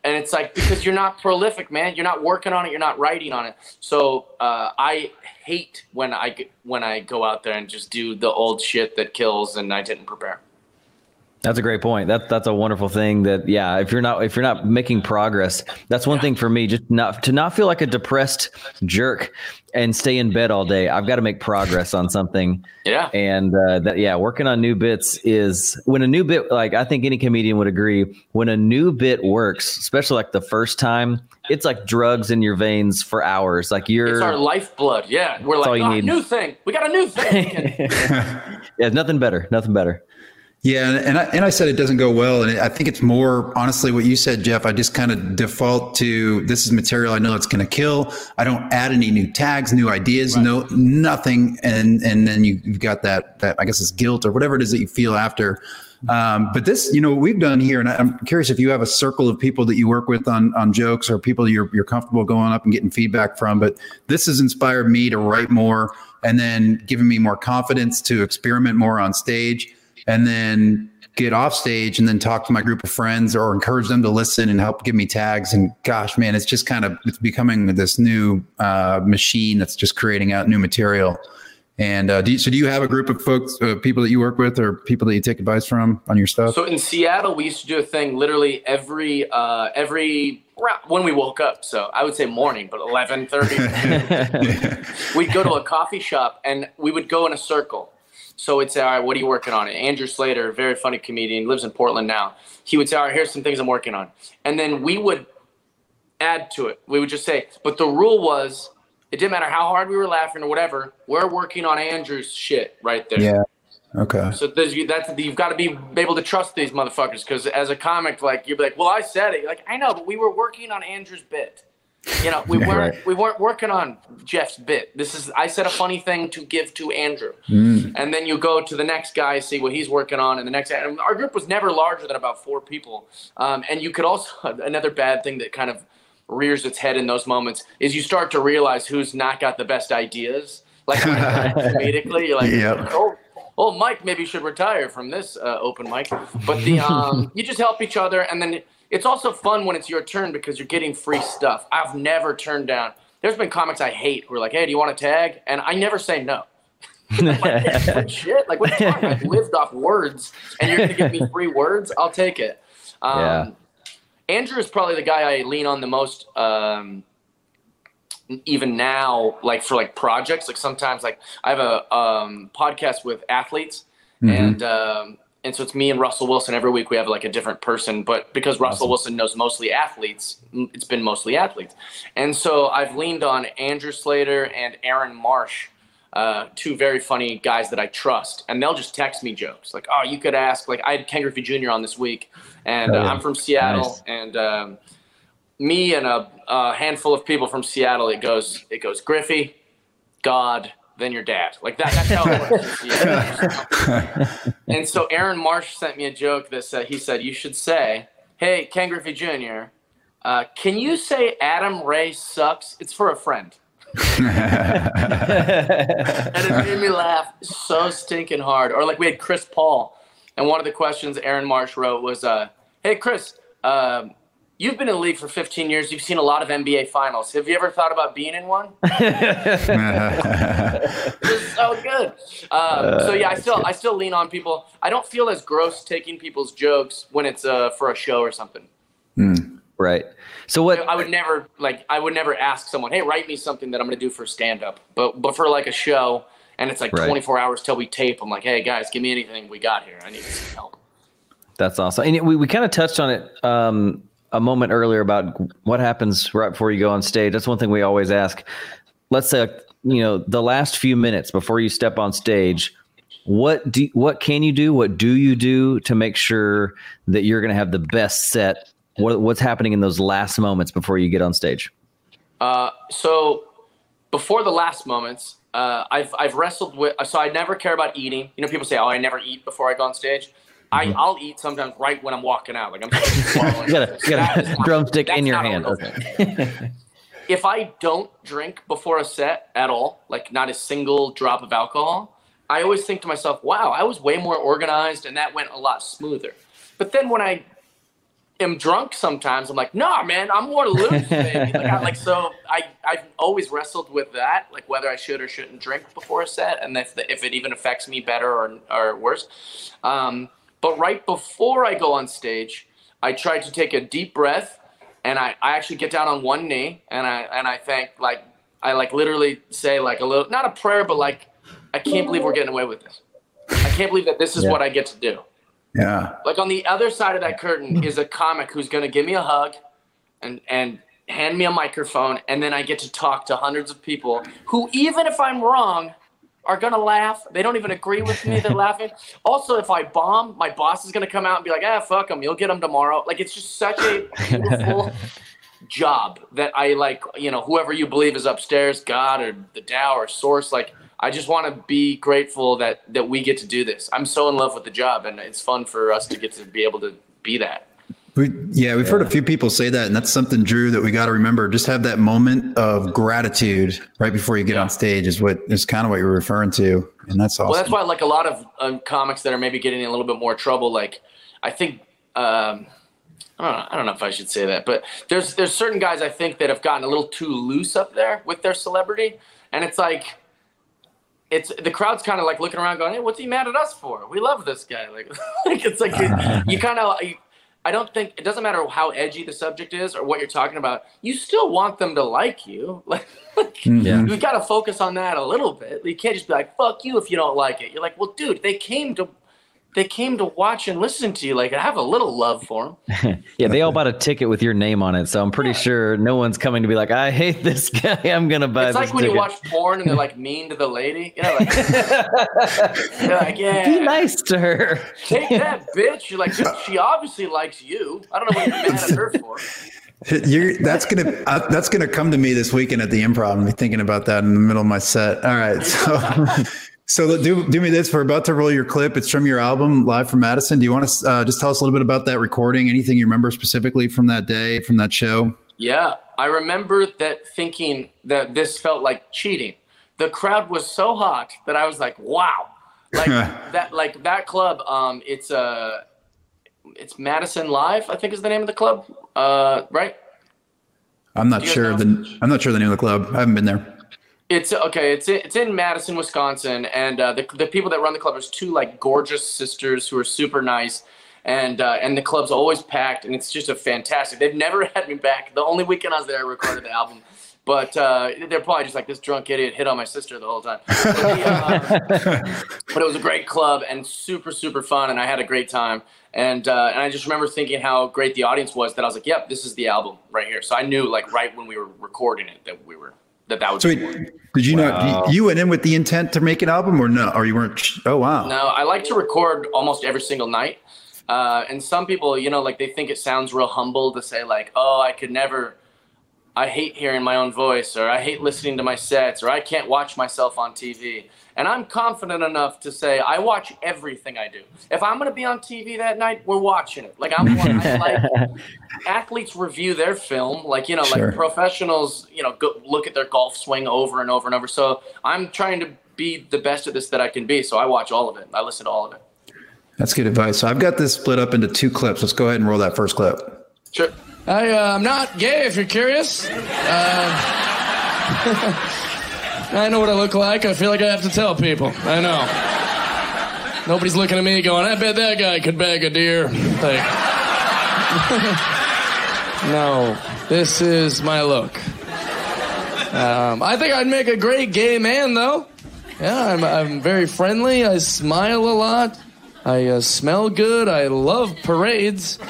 And it's like, because you're not prolific, man. You're not working on it. You're not writing on it. So uh, I hate when I, when I go out there and just do the old shit that kills and I didn't prepare. That's a great point. That that's a wonderful thing. That yeah, if you're not if you're not making progress, that's one yeah. thing for me. Just not to not feel like a depressed jerk and stay in bed all day. I've got to make progress on something. Yeah. And uh, that yeah, working on new bits is when a new bit like I think any comedian would agree when a new bit works, especially like the first time, it's like drugs in your veins for hours. Like you're it's our lifeblood. Yeah, we're like oh, new thing. We got a new thing. yeah, nothing better. Nothing better. Yeah, and I, and I said it doesn't go well, and I think it's more honestly what you said, Jeff. I just kind of default to this is material I know it's going to kill. I don't add any new tags, new ideas, right. no nothing, and and then you, have got that that I guess it's guilt or whatever it is that you feel after. Um, but this, you know, what we've done here, and I'm curious if you have a circle of people that you work with on on jokes or people you're you're comfortable going up and getting feedback from. But this has inspired me to write more, and then given me more confidence to experiment more on stage and then get off stage and then talk to my group of friends or encourage them to listen and help give me tags. And gosh man it's just kind of it's becoming this new uh, machine that's just creating out new material. And uh, do you, so do you have a group of folks uh, people that you work with or people that you take advice from on your stuff? So in seattle we used to do a thing literally every uh, every when we woke up. So i would say morning but 11.30 we'd go to a coffee shop and we would go in a circle so it's all right, what are you working on? Andrew Sleighter, very funny comedian, lives in Portland now. He would say, all right, here's some things I'm working on. And then we would add to it. We would just say, but the rule was it didn't matter how hard we were laughing or whatever, we're working on Andrew's shit right there. Yeah. Okay. So that's you've got to be able to trust these motherfuckers because as a comic, like you'd be like, well, I said it. You're like I know, but we were working on Andrew's bit. You know, we weren't right. we weren't working on Jeff's bit. This is I said a funny thing to give to Andrew, mm. and then you go to the next guy, see what he's working on, and the next. And our group was never larger than about four people, um, and you could also another bad thing that kind of rears its head in those moments is you start to realize who's not got the best ideas. Like comedically, you're like, yep. oh, oh, Mike maybe should retire from this uh, open mic. But the um, you just help each other, and then it's also fun when it's your turn because you're getting free stuff. I've never turned down. There's been comics I hate who are like, "Hey, do you want a tag?" And I never say no. like, shit, like what I've lived off words, and you're gonna give me free words? I'll take it. Um, yeah. Andrew is probably the guy I lean on the most. Um, even now, like for like projects, like sometimes like I have a um, podcast with athletes, mm-hmm. and um, and so it's me and Russell Wilson every week. We have like a different person, but because Russell awesome. Wilson knows mostly athletes, it's been mostly athletes. And so I've leaned on Andrew Sleighter and Aaron Marsh uh, two very funny guys that I trust, and they'll just text me jokes like, "Oh, you could ask." Like I had Ken Griffey Jr. on this week, and oh, uh, I'm from Seattle, nice. and um, me and a, a, handful of people from Seattle. It goes, it goes, Griffey, God, then your dad. Like that. That's how it works. and so Aaron Marsh sent me a joke that said he said you should say, "Hey, Ken Griffey Jr." Uh, can you say Adam Ray sucks? It's for a friend. and it made me laugh so stinking hard. Or like we had Chris Paul, and one of the questions Aaron Marsh wrote was, uh, "Hey Chris, um, you've been in the league for 15 years. You've seen a lot of NBA finals. Have you ever thought about being in one?" it's so good. Um, so yeah, I still I still lean on people. I don't feel as gross taking people's jokes when it's uh, for a show or something. Mm. Right. So what I would never like I would never ask someone, "Hey, write me something that I'm going to do for stand up." But but for like a show and it's like right. 24 hours till we tape, I'm like, "Hey guys, give me anything we got here. I need some help." That's awesome. And we we kind of touched on it um, a moment earlier about what happens right before you go on stage. That's one thing we always ask. Let's say you know, the last few minutes before you step on stage, what do what can you do? What do you do to make sure that you're going to have the best set what, what's happening in those last moments before you get on stage? Uh, so before the last moments, uh, I've I've wrestled with. So I never care about eating. You know, people say, "Oh, I never eat before I go on stage." I, mm-hmm. I'll eat sometimes right when I'm walking out. Like I'm you got you got a drumstick in your hand. Okay. if I don't drink before a set at all, like not a single drop of alcohol, I always think to myself, "Wow, I was way more organized, and that went a lot smoother." But then when I am drunk sometimes. I'm like, nah, man, I'm more. Baby. like, I, like so, I I've always wrestled with that, like whether I should or shouldn't drink before a set, and if the, if it even affects me better or or worse. Um, but right before I go on stage, I try to take a deep breath, and I, I actually get down on one knee, and I and I thank like I like literally say like a little not a prayer, but like I can't believe we're getting away with this. I can't believe that this is yeah. what I get to do. Yeah. Like on the other side of that curtain is a comic who's to give me a hug and and hand me a microphone and then I get to talk to hundreds of people who even if I'm wrong are going to laugh. They don't even agree with me. They're laughing. Also, if I bomb, my boss is going to come out and be like, "Ah, fuck them. You'll get them tomorrow." Like it's just such a beautiful job that I like, you know, whoever you believe is upstairs, God or the Tao or source like I just want to be grateful that that we get to do this. I'm so in love with the job, and it's fun for us to get to be able to be that. We, yeah, we've yeah. heard a few people say that, and that's something, Drew, that we got to remember. Just have that moment of gratitude right before you get yeah. on stage is what is kind of what you're referring to, and that's awesome. Well, that's why like a lot of um, comics that are maybe getting in a little bit more trouble. Like, I think. Um, I don't, know, I don't know if I should say that, but there's there's certain guys I think that have gotten a little too loose up there with their celebrity, and it's like it's the crowd's kind of like looking around, going, "Hey, what's he mad at us for? We love this guy." Like, like it's like you, you kind of. I don't think it doesn't matter how edgy the subject is or what you're talking about. You still want them to like you. Like, mm-hmm. yeah. you got to focus on that a little bit. You can't just be like, "Fuck you" if you don't like it. You're like, "Well, dude, they came to they came to watch and listen to you. Like I have a little love for them. yeah, they all bought a ticket with your name on it, so I'm pretty yeah. sure no one's coming to be like, I hate this guy. I'm gonna buy. It's like when ticket. you watch porn and they're like mean to the lady. You know, like, like yeah, be nice to her. Take that, bitch. You're like, she obviously likes you. I don't know what you're mad at her for. You're, that's gonna uh, that's gonna come to me this weekend at the improv. I'm thinking about that in the middle of my set. All right, so so do do me this. We're about to roll your clip. It's from your album, Live from Madison. Do you want to uh, just tell us a little bit about that recording? Anything you remember specifically from that day, from that show? Yeah, I remember that thinking that this felt like cheating. The crowd was so hot that I was like, "Wow!" Like that, like that club. Um, it's a, uh, it's Madison Live. I think is the name of the club. Uh, right? I'm not sure the I'm not sure the name of the club. I haven't been there. It's okay. It's in, it's in Madison, Wisconsin, and uh, the the people that run the club are two like gorgeous sisters who are super nice, and uh, and the club's always packed, and it's just a fantastic. They've never had me back. The only weekend I was there, I recorded the album, but uh, they're probably just like this drunk idiot hit on my sister the whole time. But, the, uh, but, it was a great club and super super fun, and I had a great time. And uh, and I just remember thinking how great the audience was. That I was like, "Yep, this is the album right here." So I knew like right when we were recording it that we were that that would. So wait, did you wow. not? You went in with the intent to make an album, or no? Or you weren't? Oh wow. No, I like to record almost every single night. Uh, and some people, you know, like they think it sounds real humble to say like, "Oh, I could never." I hate hearing my own voice, or I hate listening to my sets, or I can't watch myself on TV. And I'm confident enough to say I watch everything I do. If I'm going to be on TV that night, we're watching it. Like I'm I like athletes review their film, like you know, sure. like professionals, you know, go, look at their golf swing over and over and over. So I'm trying to be the best at this that I can be. So I watch all of it. I listen to all of it. That's good advice. So I've got this split up into two clips. Let's go ahead and roll that first clip. Sure. I, uh, I'm not gay, if you're curious. Uh, I know what I look like. I feel like I have to tell people. I know. Nobody's looking at me going, I bet that guy could bag a deer. Like, no, this is my look. Um, I think I'd make a great gay man, though. Yeah, I'm, I'm very friendly. I smile a lot. I uh, smell good. I love parades. Um,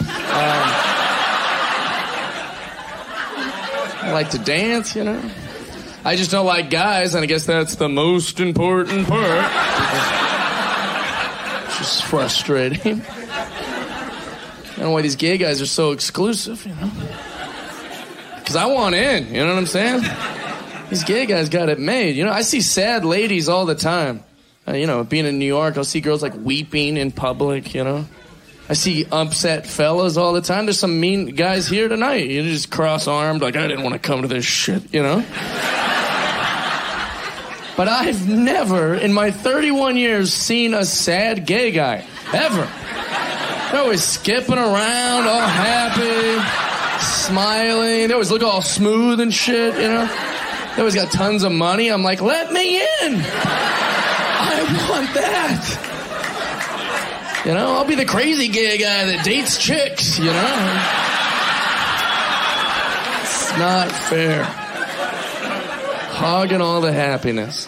I like to dance, you know. I just don't like guys, and I guess that's the most important part. just frustrating. I don't know why these gay guys are so exclusive, you know? Because I want in, you know what I'm saying? These gay guys got it made. You know, I see sad ladies all the time. Uh, you know, being in New York, I'll see girls like weeping in public, you know? I see upset fellas all the time. There's some mean guys here tonight. You know, just cross armed, like, I didn't want to come to this shit, you know? But I've never, in my 31 years, seen a sad gay guy. Ever. They're always skipping around, all happy, smiling. They always look all smooth and shit, you know? They always got tons of money. I'm like, let me in. I want that. You know, I'll be the crazy gay guy that dates chicks, you know? It's not fair hogging all the happiness.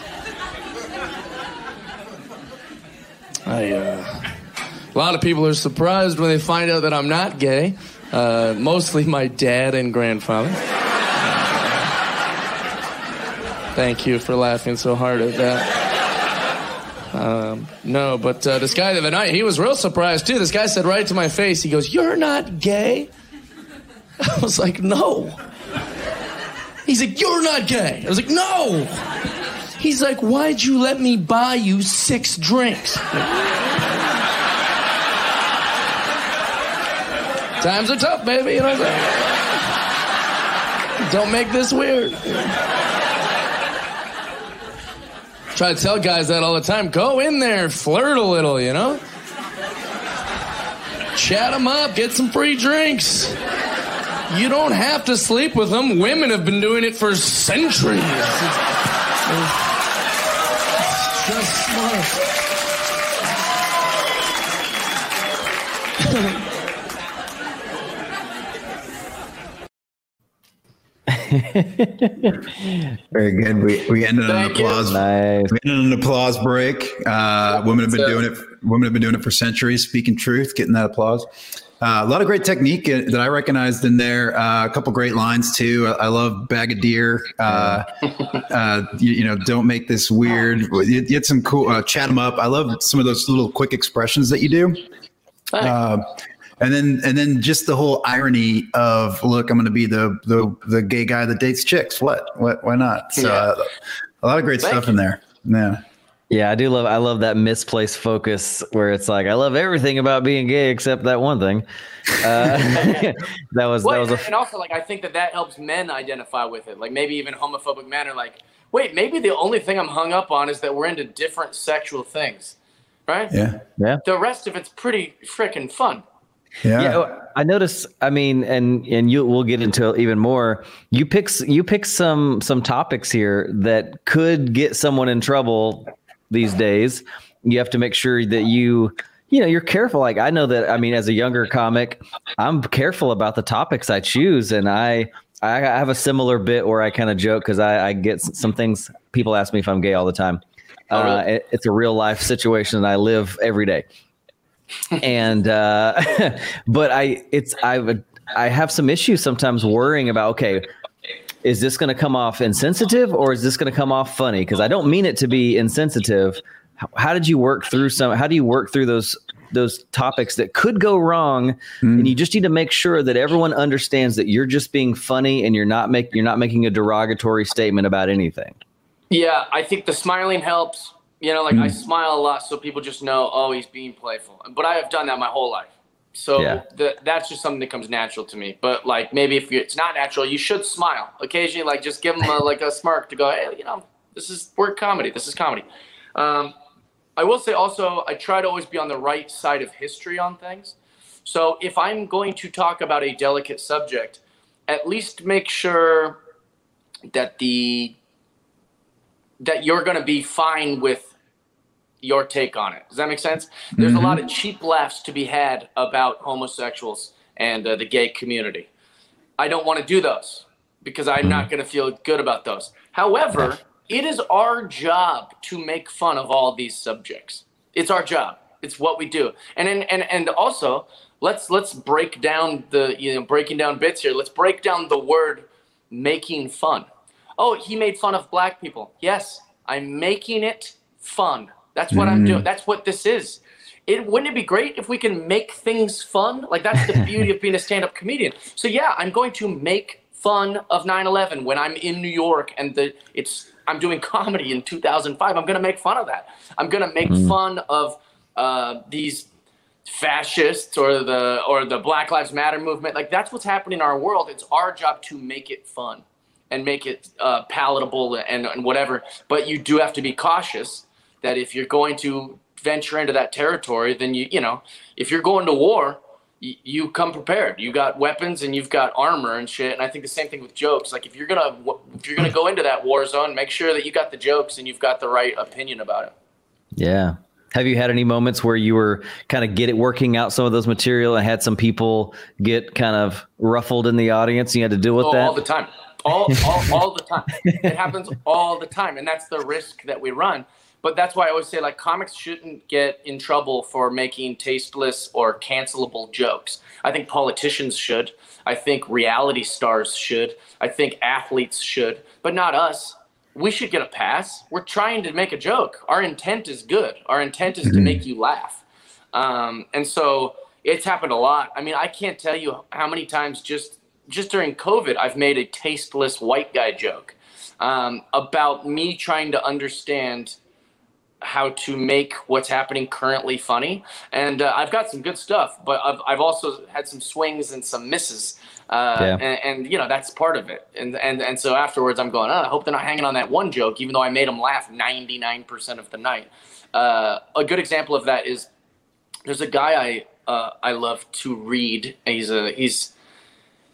I, uh, a lot of people are surprised when they find out that I'm not gay. Uh, mostly my dad and grandfather. Thank you for laughing so hard at that. Um, no, but uh, this guy the other night, he was real surprised too. This guy said right to my face, he goes, You're not gay? I was like, No. He's like, You're not gay. I was like, No. He's like, Why'd you let me buy you six drinks? Times are tough, baby. You know what I'm saying? Don't make this weird. Try to tell guys that all the time. Go in there, flirt a little, you know? Chat them up, get some free drinks. You don't have to sleep with them. Women have been doing it for centuries. It's, it's just smart. Very good. We, we ended on an applause. Nice. We ended on an applause break. Uh, women have been doing it. Women have been doing it for centuries. Speaking truth, getting that applause. Uh, a lot of great technique that I recognized in there. Uh, a couple great lines too. I, I love bag of deer. Uh, uh you, you, know, don't make this weird. You, get some cool. Uh, chat them up. I love some of those little quick expressions that you do. Uh, and then and then just the whole irony of look, I'm going to be the the the gay guy that dates chicks. What? What? Why not? So yeah. a lot of great Thank stuff you. in there. Yeah. Yeah, I do love I love that misplaced focus where it's like I love everything about being gay except that one thing. Uh, that was well, that was a, and also like I think that that helps men identify with it. Like maybe even homophobic men are like, wait, maybe the only thing I'm hung up on is that we're into different sexual things, right? Yeah, yeah. The rest of it's pretty freaking fun. Yeah. yeah. I notice. I mean, and and you we'll get into even more. You pick you pick some some topics here that could get someone in trouble these days. You have to make sure that you you know you're careful like i know that i mean as a younger comic i'm careful about the topics i choose and i i have a similar bit where i kind of joke because I, I, get some things people ask me if i'm gay all the time oh, really? uh, it, it's a real life situation that i live every day and uh but i it's i i have some issues sometimes worrying about okay is this going to come off insensitive or is this going to come off funny? Because I don't mean it to be insensitive. How, how, did you work through some? How do you work through those those topics that could go wrong? Mm. And you just need to make sure that everyone understands that you're just being funny and you're not make you're not making a derogatory statement about anything. Yeah, I think the smiling helps. You know, like mm. I smile a lot so people just know, oh, he's being playful. But I have done that my whole life. So yeah. the, that's just something that comes natural to me. But like maybe if it's not natural, you should smile occasionally. Like just give them a, like a smirk to go, hey, you know, this is work comedy. This is comedy. Um, I will say also, I try to always be on the right side of history on things. So if I'm going to talk about a delicate subject, at least make sure that the that you're going to be fine with your take on it. Does that make sense? There's mm-hmm. a lot of cheap laughs to be had about homosexuals and uh, the gay community. I don't want to do those because I'm mm-hmm. not going to feel good about those. However, it is our job to make fun of all these subjects. It's our job. It's what we do. And and and, and also, let's let's break down the you know breaking down bits here. Let's break down the word making fun. Oh, he made fun of black people. Yes, I'm making it fun. That's what mm. I'm doing. That's what this is. It wouldn't it be great if we can make things fun? Like that's the beauty of being a stand-up comedian. So yeah, I'm going to make fun of 9/11 when I'm in New York and the it's I'm doing comedy in 2005. I'm going to make fun of that. I'm going to make mm. fun of uh, these fascists or the or the Black Lives Matter movement. Like that's what's happening in our world. It's our job to make it fun and make it uh, palatable and, and whatever. But you do have to be cautious that if you're going to venture into that territory, then you you know if you're going to war, you, you come prepared. You got weapons and you've got armor and shit. And I think the same thing with jokes. Like if you're gonna if you're gonna go into that war zone, make sure that you got the jokes and you've got the right opinion about it. Yeah. Have you had any moments where you were kind of get it working out some of those material and had some people get kind of ruffled in the audience and you had to deal with oh, that? All the time. All, all, all the time. It happens all the time. And that's the risk that we run but that's why I always say like comics shouldn't get in trouble for making tasteless or cancelable jokes. I think politicians should. I think reality stars should. I think athletes should, but not us. We should get a pass. We're trying to make a joke. Our intent is good. Our intent is to mm-hmm. make you laugh. Um, and so it's happened a lot. I mean, I can't tell you how many times just just during COVID I've made a tasteless white guy joke um, about me trying to understand how to make what's happening currently funny. And uh, I've got some good stuff, but I've, I've also had some swings and some misses. Uh, yeah. and, and, you know that's part of it. And and and so afterwards, I'm going. Oh, I hope they're not hanging on that one joke, even though I made them laugh 99% of the night. Uh, a good example of that is there's a guy I uh, I love to read. He's a he's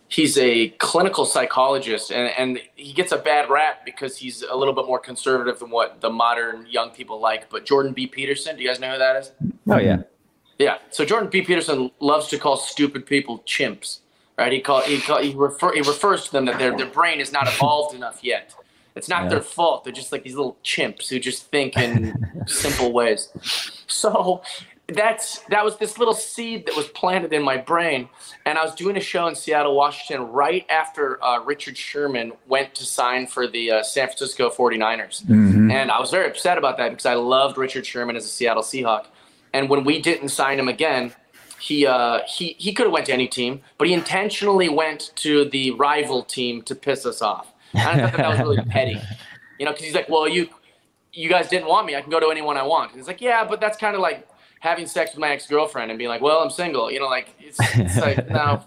he's a clinical psychologist and, and he gets a bad rap because he's a little bit more conservative than what the modern young people like. But Jordan B. Peterson, do you guys know who that is? Oh yeah. Yeah. So Jordan B. Peterson loves to call stupid people chimps. Right? He call he call he refer he refers to them that their their brain is not evolved enough yet. It's not yeah. their fault. They're just like these little chimps who just think in simple ways. So that's that was this little seed that was planted in my brain. And i was doing a show in seattle washington right after uh, richard sherman went to sign for the uh, san francisco 49ers mm-hmm. and i was very upset about that because i loved richard sherman as a seattle seahawk. And when we didn't sign him again he uh, he he could have went to any team but he intentionally went to the rival team to piss us off. And i thought that, that was really petty you know because he's like well you you guys didn't want me. I can go to anyone i want. And he's like yeah but that's kind of like having sex with my ex girlfriend and being like, well, I'm single. You know, like it's, it's like no.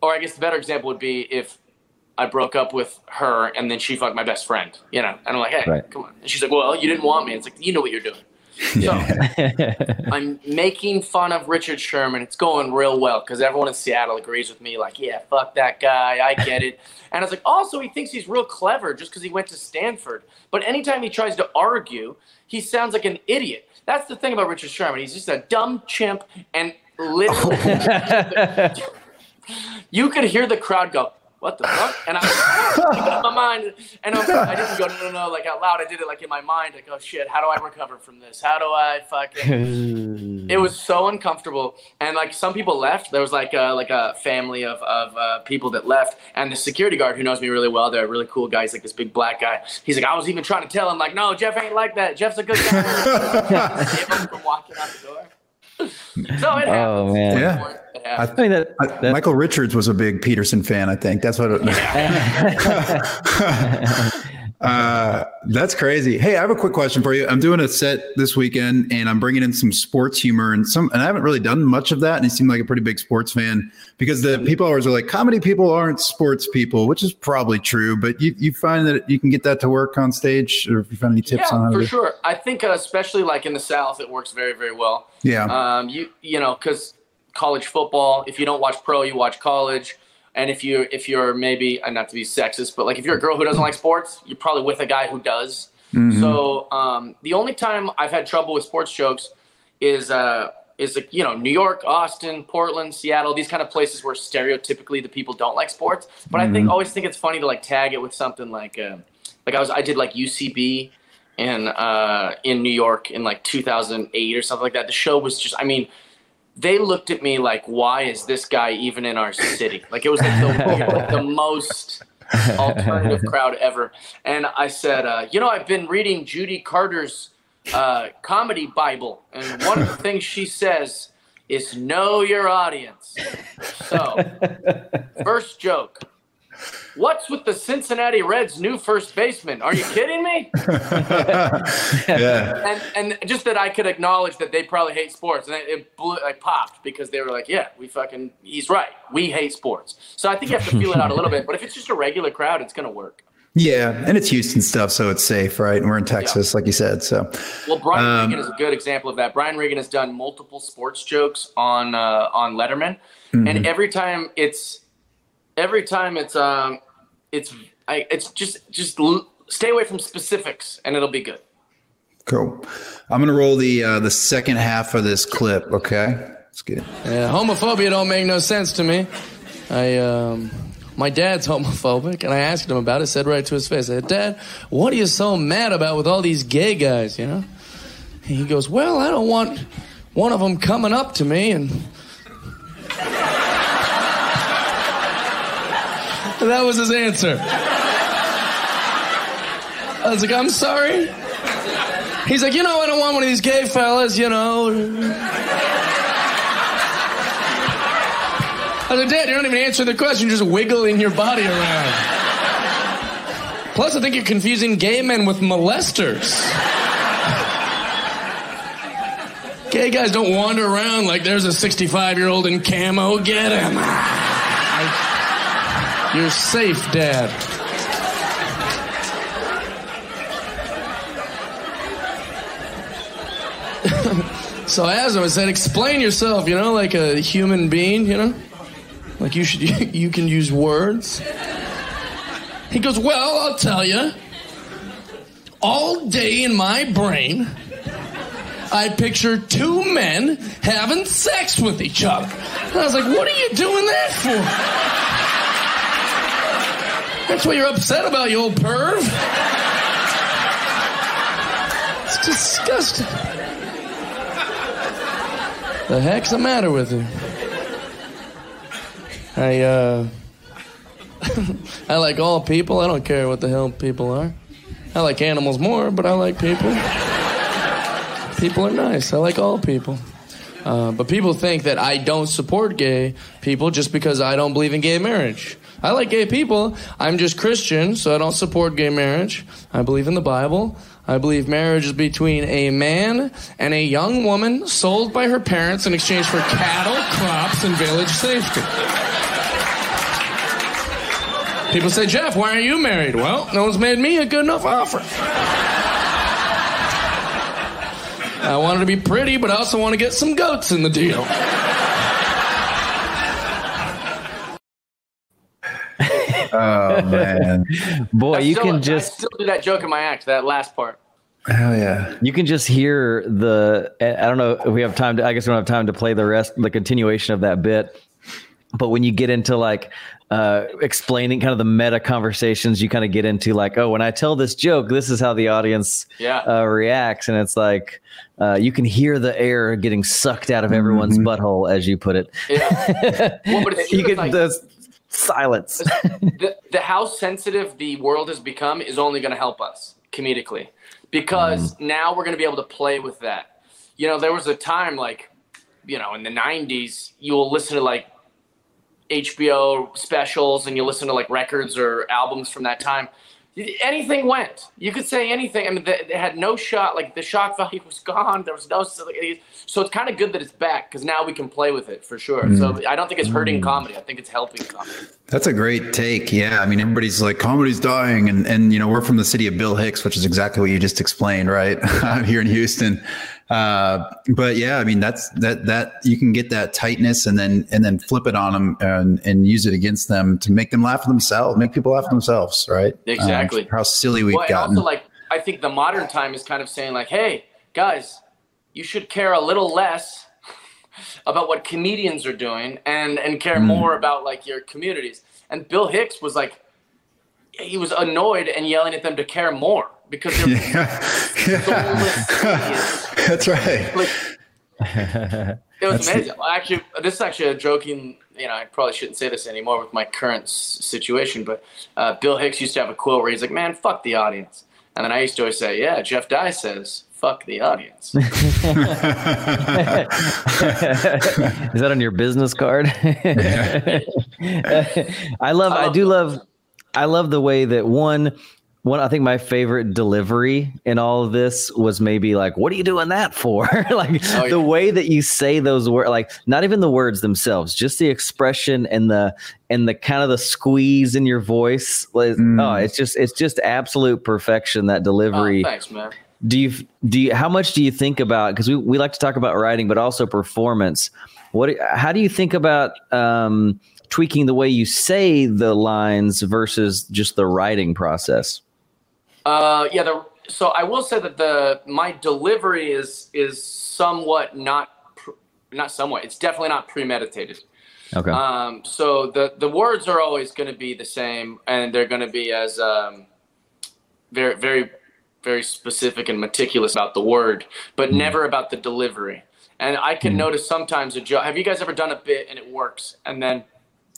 Or I guess the better example would be if I broke up with her and then she fucked my best friend. You know, and I'm like, hey, right. come on. And she's like, well, you didn't want me. It's like you know what you're doing. So I'm making fun of Richard Sherman. It's going real well because everyone in Seattle agrees with me. Like, yeah, fuck that guy. I get it. And I was like, also, he thinks he's real clever just because he went to Stanford. But anytime he tries to argue, he sounds like an idiot. That's the thing about Richard Sherman. He's just a dumb chimp, and literally, you could hear the crowd go, what the fuck? And I was in my mind, and I, was, I didn't go, no, no, no, like out loud. I did it like in my mind, like, oh shit, how do I recover from this? How do I fucking? it was so uncomfortable, and like some people left. There was like a, like a family of of uh, people that left, and the security guard who knows me really well, they're a really cool guy. He's like this big black guy. He's like, I was even trying to tell him, like, no, Jeff ain't like that. Jeff's a good guy. from walking out the door. so it oh, happens. Oh man, yeah. I, I mean that, that, Michael Richards was a big Peterson fan. I think that's what. It, Uh, that's crazy. Hey, I have a quick question for you. I'm doing a set this weekend, and I'm bringing in some sports humor and some. And I haven't really done much of that. And he seemed like a pretty big sports fan because the people always are like, comedy people aren't sports people, which is probably true. But you you find that you can get that to work on stage, or if you find any tips yeah, on for sure. I think uh, especially like in the South, it works very very well. Yeah. Um. You you know because college football. If you don't watch pro, you watch college and if you if you're maybe uh, not to be sexist, but like if you're a girl who doesn't like sports, you're probably with a guy who does. Mm-hmm. So um, the only time I've had trouble with sports jokes is uh, is like, you know New York, Austin, Portland, Seattle, these kind of places where stereotypically the people don't like sports. But mm-hmm. I think mm-hmm. always think it's funny to like tag it with something like uh, like I was I did like UCB in uh, in New York in like 2008 or something like that. The show was just I mean they looked at me like, why is this guy even in our city? Like it was like the, like the most alternative crowd ever. And I said, uh, you know, I've been reading Judy Carter's uh, comedy Bible, and one of the things she says is know your audience. So, first joke. What's with the Cincinnati Reds' new first baseman? Are you kidding me? yeah. And and just that I could acknowledge that they probably hate sports, and it blew, like popped because they were like, "Yeah, we fucking, he's right. We hate sports." So I think you have to feel it out a little bit. But if it's just a regular crowd, it's gonna work. Yeah, and it's Houston stuff, so it's safe, right? And we're in Texas, yeah. like you said. So, well, Brian um, Regan is a good example of that. Brian Regan has done multiple sports jokes on uh, on Letterman, mm-hmm. and every time it's every time it's um it's I it's just just l- stay away from specifics and it'll be good. Cool. I'm gonna roll the uh, the second half of this clip. Okay, let's get it. Yeah, homophobia don't make no sense to me. I um. My dad's homophobic, and I asked him about it. Said right to his face, I said, "Dad, what are you so mad about with all these gay guys?" You know. And he goes, "Well, I don't want one of them coming up to me and that was his answer. I was like, I'm sorry. He's like, you know, I don't want one of these gay fellas, you know. I was like, Dad, you're not even answering the question, you're just wiggling your body around. Plus, I think you're confusing gay men with molesters. Gay guys don't wander around like there's a 65 year old in camo. Get him. You're safe, Dad. so I asked him, I said, explain yourself, you know, like a human being, you know? Like you should, you can use words. He goes, well, I'll tell you. All day in my brain, I picture two men having sex with each other. And I was like, what are you doing that for? That's what you're upset about, you old perv. It's disgusting. The heck's the matter with you? I, uh, I like all people. I don't care what the hell people are. I like animals more, but I like people. people are nice. I like all people. Uh, but people think that I don't support gay people just because I don't believe in gay marriage. I like gay people. I'm just Christian, so I don't support gay marriage. I believe in the Bible. I believe marriage is between a man and a young woman sold by her parents in exchange for cattle, crops, and village safety. People say, Jeff, why aren't you married? Well, no one's made me a good enough offer. I wanted to be pretty, but I also want to get some goats in the deal. Oh man, boy, you can just I still do that joke in my act. That last part. Hell yeah! You can just hear the. I don't know if we have time to. I guess we don't have time to play the rest, the continuation of that bit. but when you get into like uh, explaining kind of the meta conversations you kind of get into like oh when i tell this joke this is how the audience yeah. uh, reacts and it's like uh, you can hear the air getting sucked out of everyone's mm-hmm. butthole as you put it yeah well, but it's you get like, the silence. The, the how sensitive the world has become is only going to help us comedically. Because mm. now we're going to be able to play with that. You know there was a time like you know in the 90s you will listen to like HBO specials and you listen to like records or albums from that time, anything went. You could say anything. I mean, they, had no shot. Like the shock value was gone. There was no. So it's kind of good that it's back because now we can play with it for sure. Mm. So I don't think it's hurting mm. comedy. I think it's helping comedy. That's a great take. Yeah, I mean, everybody's like comedy's dying, and and you know we're from the city of Bill Hicks, which is exactly what you just explained, right? here in Houston. Uh, but yeah, I mean that's that that you can get that tightness and then and then flip it on them and and use it against them to make them laugh at themselves, make people laugh at themselves, right? Exactly. Um, how silly we've well, gotten. Also, like I think the modern time is kind of saying like, hey guys, you should care a little less about what comedians are doing and and care mm. more about like your communities. And Bill Hicks was like, he was annoyed and yelling at them to care more because they're yeah. That's right. Like, it was That's amazing. The- actually, this is actually a joking. You know, I probably shouldn't say this anymore with my current s- situation, but uh, Bill Hicks used to have a quote where he's like, "Man, fuck the audience," and then I used to always say, "Yeah, Jeff Dye says." Fuck the audience. is that on your business card? I love, I do love, I love the way that one, one i think my favorite delivery in all of this was maybe like what are you doing that for like oh, yeah. the way that you say those words like not even the words themselves just the expression and the and the kind of the squeeze in your voice mm. oh it's just it's just absolute perfection that delivery oh, thanks man do you do you how much do you think about because we, we like to talk about writing but also performance what how do you think about um tweaking the way you say the lines versus just the writing process uh, yeah. The, so I will say that the my delivery is is somewhat not not somewhat. It's definitely not premeditated. Okay. Um, so the the words are always going to be the same, and they're going to be as um, very very very specific and meticulous about the word, but mm. never about the delivery. And I can mm. notice sometimes a joke. Have you guys ever done a bit and it works, and then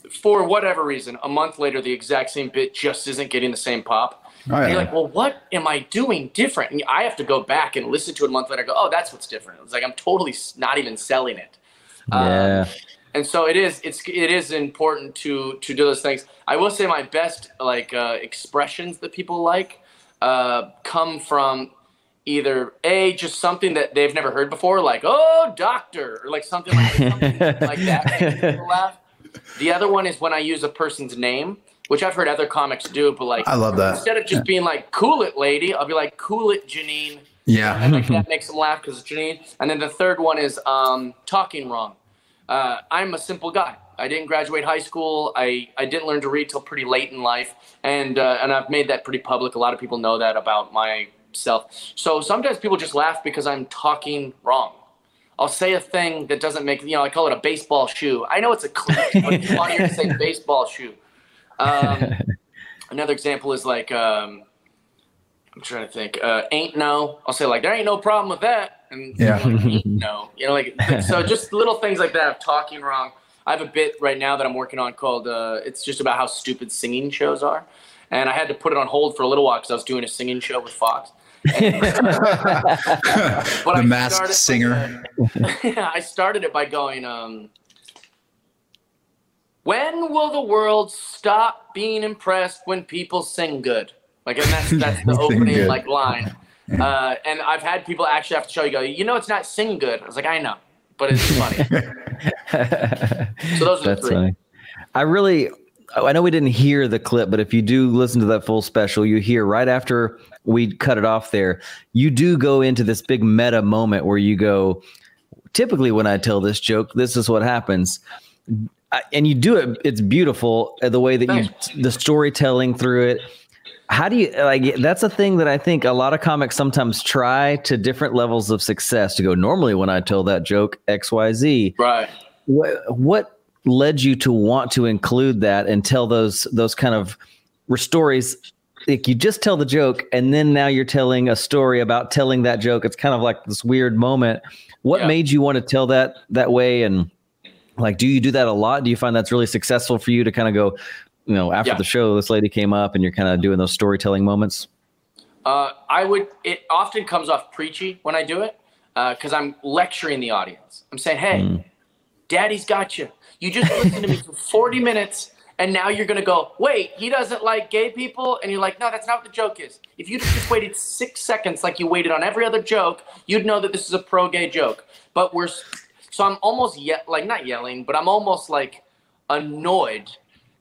for whatever reason, a month later, the exact same bit just isn't getting the same pop? Oh, yeah. You're like, well, what am I doing different? And I have to go back and listen to it a month later. And go, oh, that's what's different. It's like I'm totally not even selling it. Yeah. Um, and so it is. It's it is important to to do those things. I will say my best like uh, expressions that people like uh, come from either a just something that they've never heard before, like oh doctor, or like something like, something like that. The other one is when I use a person's name which I've heard other comics do, but like I love that. Instead of just yeah. being like "cool it, lady," I'll be like "cool it, Janine." Yeah, and like that makes them laugh because it's Janine. And then the third one is um, talking wrong. Uh, I'm a simple guy. I didn't graduate high school. I, I didn't learn to read till pretty late in life, and uh, and I've made that pretty public. A lot of people know that about myself. So sometimes people just laugh because I'm talking wrong. I'll say a thing that doesn't make you know. I call it a baseball shoe. I know it's a clip, but it's funnier to say baseball shoe. Um, another example is like um, I'm trying to think. Uh, ain't no. I'll say like there ain't no problem with that. And yeah, like, no, you know, like so just little things like that of talking wrong. I have a bit right now that I'm working on called uh, it's just about how stupid singing shows are, and I had to put it on hold for a little while because I was doing a singing show with Fox. The masked singer. yeah, I started it by going. Um, when will the world stop being impressed when people sing good? Like, and that's that's the opening good. like line. Uh, and I've had people actually have to show you go, you know, it's not sing good. I was like, I know, but it's funny. so those are that's the three. Funny. I really, I know we didn't hear the clip, but if you do listen to that full special, you hear right after we cut it off there, you do go into this big meta moment where you go, typically when I tell this joke, this is what happens and you do it. It's beautiful uh, the way that you the storytelling through it. How do you like? That's a thing that I think a lot of comics sometimes try to different levels of success to go. Normally, when I tell that joke X Y Z, right? What what led you to want to include that and tell those those kind of stories like you just tell the joke and then now you're telling a story about telling that joke. It's kind of like this weird moment. What yeah. made you want to tell that that way? And like do you do that a lot? Do you find that's really successful for you to kind of go you know after yeah. the show this lady came up and you're kind of doing those storytelling moments? Uh, i would it often comes off preachy when i do it because uh, i'm lecturing the audience. I'm saying hey mm. daddy's got you. You just listened to me for 40 minutes and now you're gonna go, wait, he doesn't like gay people, and you're like, no, that's not what the joke is. If you just waited six seconds like you waited on every other joke, you'd know that this is a pro-gay joke. But we're so I'm almost yet like not yelling, but I'm almost like annoyed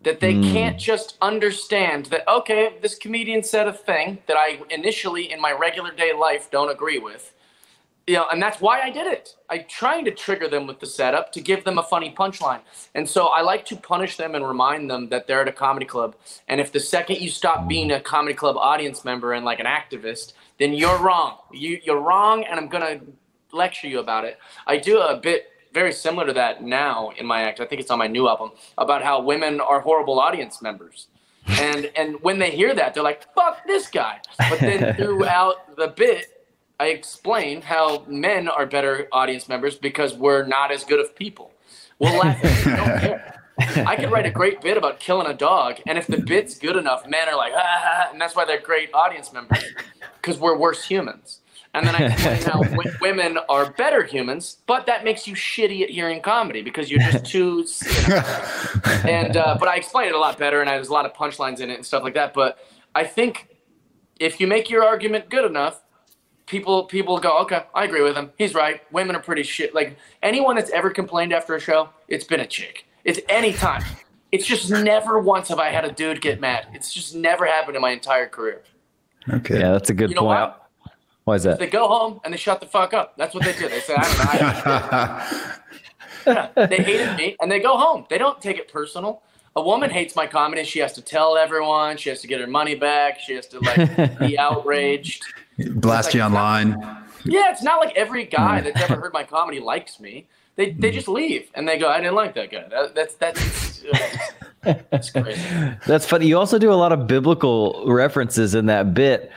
that they mm. can't just understand that okay, this comedian said a thing that I initially in my regular day life don't agree with you know, and that's why I did it. I'm trying to trigger them with the setup to give them a funny punchline. And so I like to punish them and remind them that they're at a comedy club. And if the second you stop being a comedy club audience member and like an activist, then you're wrong. You, you're wrong, and I'm going to lecture you about it. I do a bit very similar to that now in my act. I think it's on my new album about how women are horrible audience members. And and when they hear that, they're like, "Fuck this guy." But then throughout the bit, I explain how men are better audience members because we're not as good of people. We'll laugh at it. don't care. I could write a great bit about killing a dog, and if the bit's good enough, men are like, ah, and that's why they're great audience members because we're worse humans. And then I explain how w- women are better humans, but that makes you shitty at hearing comedy because you're just too. and uh, but I explain it a lot better, and there's a lot of punchlines in it and stuff like that. But I think if you make your argument good enough, people people go, okay, I agree with him. He's right. Women are pretty shit. Like anyone that's ever complained after a show, it's been a chick. It's any time. It's just never once have I had a dude get mad. It's just never happened in my entire career. Okay. Yeah, that's a good you know point. Why? why is that? They go home and they shut the fuck up. That's what they do. They say, I don't know. yeah, they hated me and they go home. They don't take it personal. A woman hates my comedy. She has to tell everyone. She has to get her money back. She has to like be outraged. Blast like, you online. yeah, it's not like every guy that's ever heard my comedy likes me. They, they mm. just leave and they go, I didn't like that guy. That, that's that's uh, that's crazy. That's funny. You also do a lot of biblical references in that bit.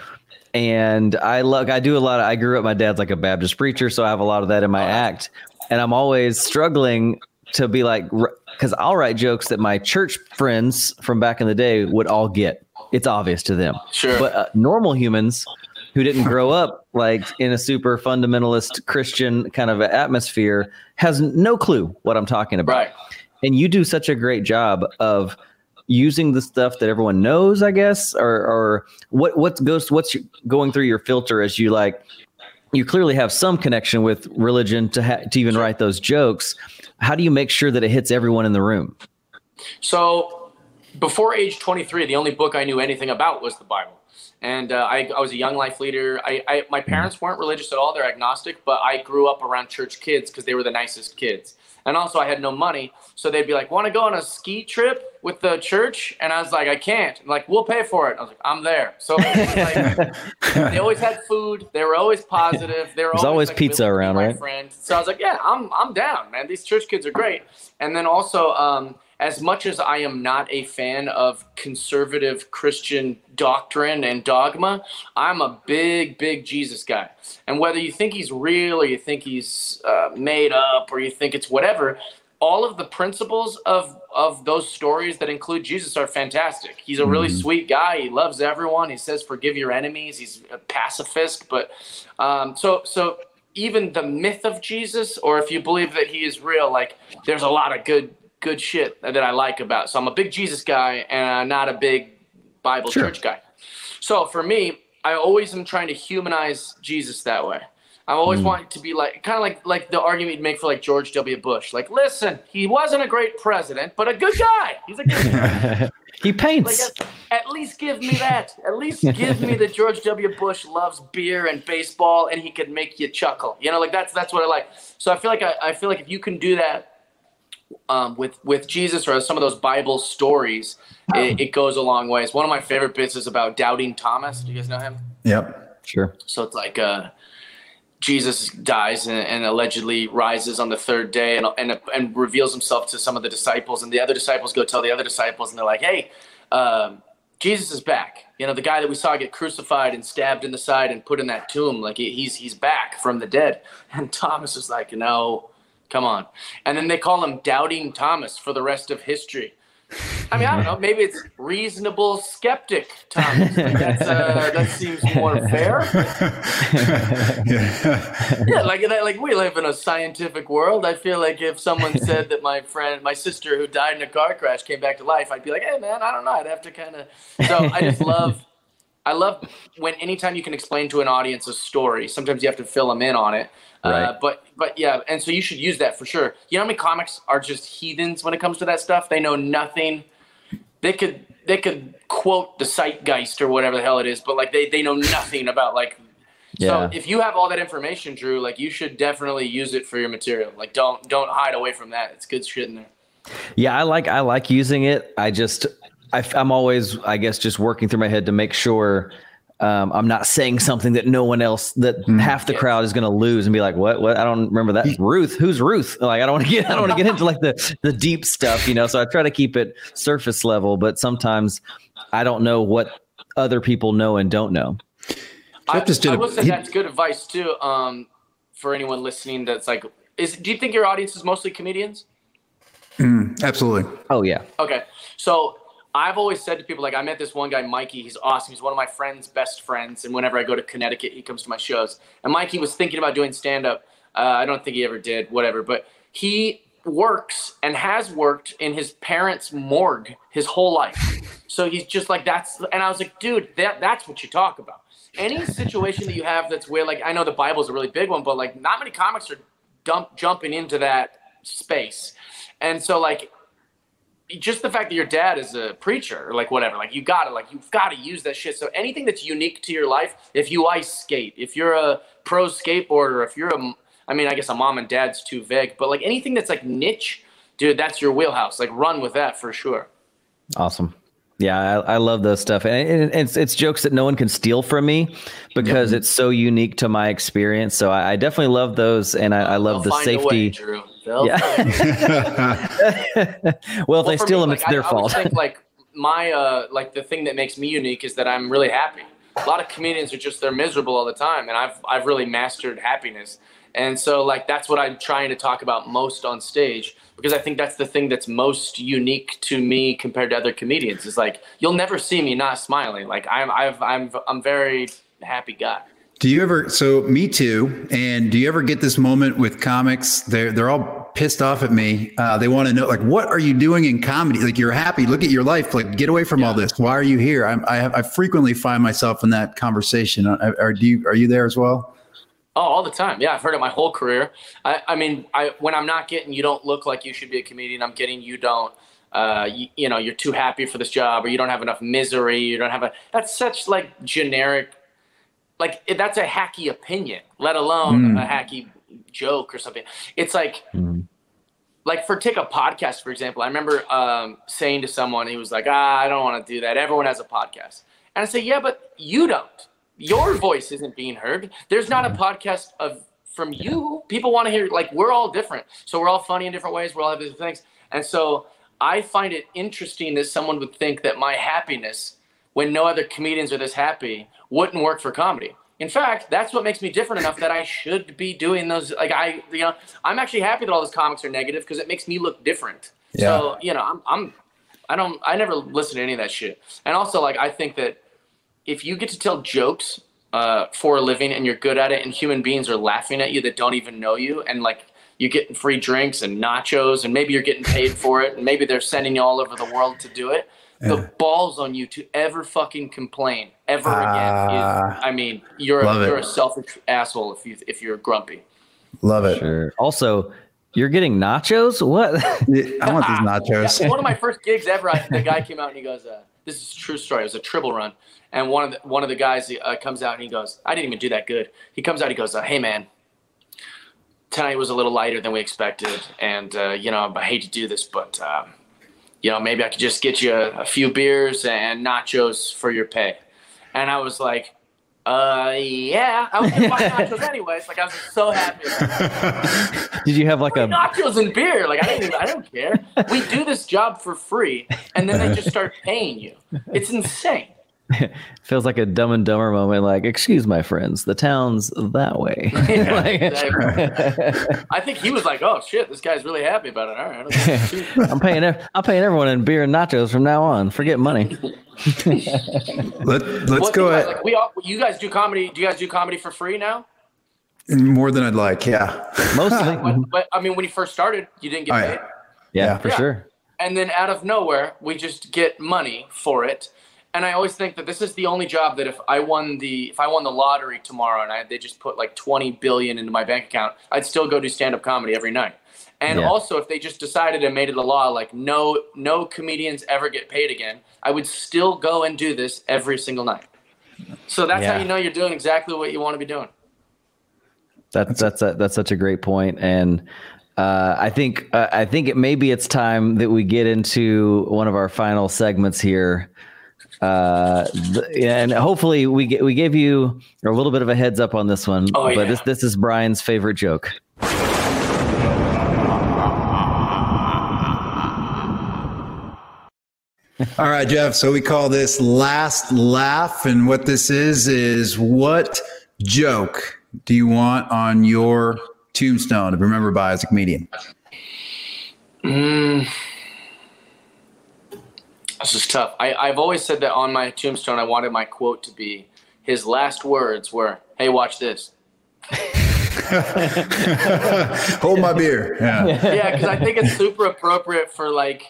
And I look, I do a lot of, I grew up, my dad's like a Baptist preacher, so I have a lot of that in my oh, act. And I'm always struggling to be like, because I'll write jokes that my church friends from back in the day would all get. It's obvious to them. Sure. But uh, normal humans, who didn't grow up like in a super fundamentalist Christian kind of atmosphere has no clue what I'm talking about. Right. And you do such a great job of using the stuff that everyone knows, I guess, or or what what goes what's going through your filter as you like you clearly have some connection with religion to ha- to even write those jokes. How do you make sure that it hits everyone in the room? So, before age 23, the only book I knew anything about was the Bible and uh, I, I, was a young life leader. I, I, my parents weren't religious at all; they're agnostic. But I grew up around church kids because they were the nicest kids. And also, I had no money, so they'd be like, "Want to go on a ski trip with the church?" And I was like, "I can't." Like, "We'll pay for it." I was like, "I'm there." So like, they always had food. They were always positive. There was always, always like, pizza around, right? Friend. So I was like, "Yeah, I'm I'm down, man. These church kids are great." And then also, um, as much as I am not a fan of conservative Christian doctrine and dogma, I'm a big, big Jesus guy. And whether you think he's real or you think he's uh, made up or you think it's whatever, all of the principles of of those stories that include Jesus are fantastic. He's a really mm-hmm. sweet guy. He loves everyone. He says, "Forgive your enemies." He's a pacifist, but um, so so even the myth of Jesus, or if you believe that he is real, like there's a lot of good good shit that I like about. So I'm a big Jesus guy and I'm not a big Bible sure. church guy. So for me, I always am trying to humanize Jesus that way. I'm always mm. want to be like kind of like like the argument you'd make for like George W. Bush. Like, listen, he wasn't a great president, but a good guy. He's a good guy. he paints. Like, at, at, least give me that. At least give me that George W. Bush loves beer and baseball, and he can make you chuckle. You know, like that's that's what I like. So I feel like I, I feel like if you can do that um, with with Jesus or some of those Bible stories, it, it, goes a long ways. One of my favorite bits is about doubting Thomas. Do you guys know him? Yep, sure. So it's like, uh, Jesus dies and, and, allegedly rises on the third day and, and, and reveals himself to some of the disciples. And the other disciples go tell the other disciples, and they're like, hey, um, Jesus is back. You know, the guy that we saw get crucified and stabbed in the side and put in that tomb, like he's he's back from the dead. And Thomas is like, no, come on. And then they call him Doubting Thomas for the rest of history. I mean, I don't know. Maybe it's reasonable skeptic, Thomas. Like uh, that seems more fair. yeah. yeah, like like we live in a scientific world. I feel like if someone said that my friend, my sister who died in a car crash came back to life, I'd be like, hey man, I don't know. I'd have to kind of. So I just love. I love when anytime you can explain to an audience a story. Sometimes you have to fill them in on it. Uh, right. Uh, but but yeah, and so you should use that for sure. You know how many comics are just heathens when it comes to that stuff? They know nothing. They could they could quote the zeitgeist or whatever the hell it is, but like they they know nothing about like. Yeah. So if you have all that information, Drew, like you should definitely use it for your material. Like don't don't hide away from that. It's good shit in there. Yeah, I like I like using it. I just I, I'm always I guess just working through my head to make sure um, I'm not saying something that no one else that mm. half the crowd is going to lose and be like, what, what? I don't remember that. Ruth, who's Ruth? Like, I don't want to get, I don't want to get into like the, the deep stuff, you know? So I try to keep it surface level, but sometimes I don't know what other people know and don't know. I, just did I will say that's good advice too. Um, for anyone listening, that's like, is, do you think your audience is mostly comedians? Mm, absolutely. Oh yeah. Okay. So I've always said to people like I met this one guy, Mikey. He's awesome. He's one of my friends' best friends. And whenever I go to Connecticut, he comes to my shows. And Mikey was thinking about doing stand up. Uh, I don't think he ever did. Whatever. But he works and has worked in his parents' morgue his whole life. So he's just like that's. And I was like, dude, that that's what you talk about. Any situation that you have that's where like I know the Bible's a really big one, but like not many comics are dump jumping into that space. And so like just the fact that your dad is a preacher or like whatever, like you gotta like you've got to use that shit. So anything that's unique to your life, if you ice skate, if you're a pro skateboarder, if you're a, I mean, I guess a mom and dad's too vague, but like anything that's like niche, dude, that's your wheelhouse. Like run with that for sure. Awesome. Yeah, I, I, love those stuff, and it's it's jokes that no one can steal from me because it's so unique to my experience. So I, I definitely love those, and I, I love They'll the safety. Way, yeah. well, if well, they steal me, them, like, it's their I, fault. I think, like my uh, like the thing that makes me unique is that I'm really happy. A lot of comedians are just they're miserable all the time, and I've I've really mastered happiness. And so like that's what I'm trying to talk about most on stage because I think that's the thing that's most unique to me compared to other comedians. Is like you'll never see me not smiling. Like I'm I've I'm I'm very happy guy. Do you ever so me too and do you ever get this moment with comics they're they're all pissed off at me uh, they want to know like what are you doing in comedy like you're happy look at your life like get away from yeah. all this why are you here I'm, I have, I frequently find myself in that conversation are, are you are you there as well Oh, all the time. Yeah, I've heard it my whole career. I, I mean, I when I'm not getting, you don't look like you should be a comedian. I'm getting, you don't. Uh, you, you, know, you're too happy for this job, or you don't have enough misery. You don't have a. That's such like generic, like that's a hacky opinion, let alone mm. a hacky joke or something. It's like, mm. like for take a podcast for example. I remember um, saying to someone, he was like, "Ah, I don't want to do that. Everyone has a podcast." And I say, "Yeah, but you don't." your voice isn't being heard. There's not a podcast of from you. People want to hear like we're all different. So we're all funny in different ways. We're all have different things. And so I find it interesting that someone would think that my happiness, when no other comedians are this happy, wouldn't work for comedy. In fact, that's what makes me different enough that I should be doing those. Like I, you know, I'm actually happy that all those comics are negative because it makes me look different. Yeah. So you know, I'm, I'm, I don't, I never listen to any of that shit. And also, like, I think that if you get to tell jokes uh, for a living and you're good at it, and human beings are laughing at you that don't even know you, and like you're getting free drinks and nachos, and maybe you're getting paid for it, and maybe they're sending you all over the world to do it. Yeah. The balls on you to ever fucking complain ever uh, again. Is, I mean, you're a, you're a selfish asshole if you if you're grumpy. Love it. Sure. Also, you're getting nachos? What? I want these nachos. yeah, one of my first gigs ever, I, the guy came out and he goes, uh, "This is a true story. It was a triple run." And one of the, one of the guys uh, comes out and he goes, I didn't even do that good. He comes out, he goes, uh, Hey man, tonight was a little lighter than we expected, and uh, you know I hate to do this, but um, you know maybe I could just get you a, a, few beers and nachos for your pay. And I was like, Uh, yeah, I was gonna buy nachos anyways. Like I was so happy. Did you have like a nachos and beer? Like I don't, even, I don't care. We do this job for free, and then they just start paying you. It's insane. feels like a dumb and dumber moment like excuse my friends the town's that way. Yeah, like, exactly. i think he was like oh shit this guy's really happy about it. All right i'm paying i'm paying everyone in beer and nachos from now on. Forget money. Let, let's go ahead like, we all, you guys do comedy do you guys do comedy for free now? More than i'd like yeah. Mostly. But, but, i mean when you first started you didn't get oh, paid? Yeah, yeah. for yeah. sure. And then out of nowhere we just get money for it and I always think that this is the only job that if I won the if I won the lottery tomorrow and I, they just put like 20 billion into my bank account, I'd still go do stand up comedy every night. And yeah. also, if they just decided and made it a law, like no no comedians ever get paid again, I would still go and do this every single night. So that's yeah. how you know you're doing exactly what you want to be doing. That's that's a, that's such a great point, and uh, I think uh, I think it maybe it's time that we get into one of our final segments here. Uh, and hopefully we get, we gave you a little bit of a heads up on this one. Oh, but yeah. this this is Brian's favorite joke. All right, Jeff. So we call this last laugh, and what this is is what joke do you want on your tombstone to be remembered by as a comedian? Mm. This is tough. I, I've always said that on my tombstone, I wanted my quote to be his last words were, "Hey, watch this." Hold my beer. Yeah, yeah, because I think it's super appropriate for like,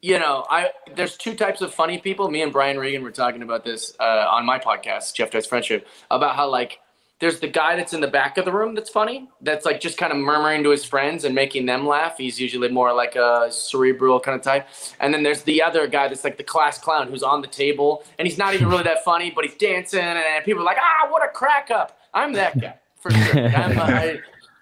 you know, I there's two types of funny people. Me and Brian Regan were talking about this uh, on my podcast, Jeff Does Friendship, about how like there's the guy that's in the back of the room that's funny that's like just kind of murmuring to his friends and making them laugh. He's usually more like a cerebral kind of type. And then there's the other guy that's like the class clown who's on the table and he's not even really that funny but he's dancing and people are like ah what a crack up. I'm that guy for sure. I,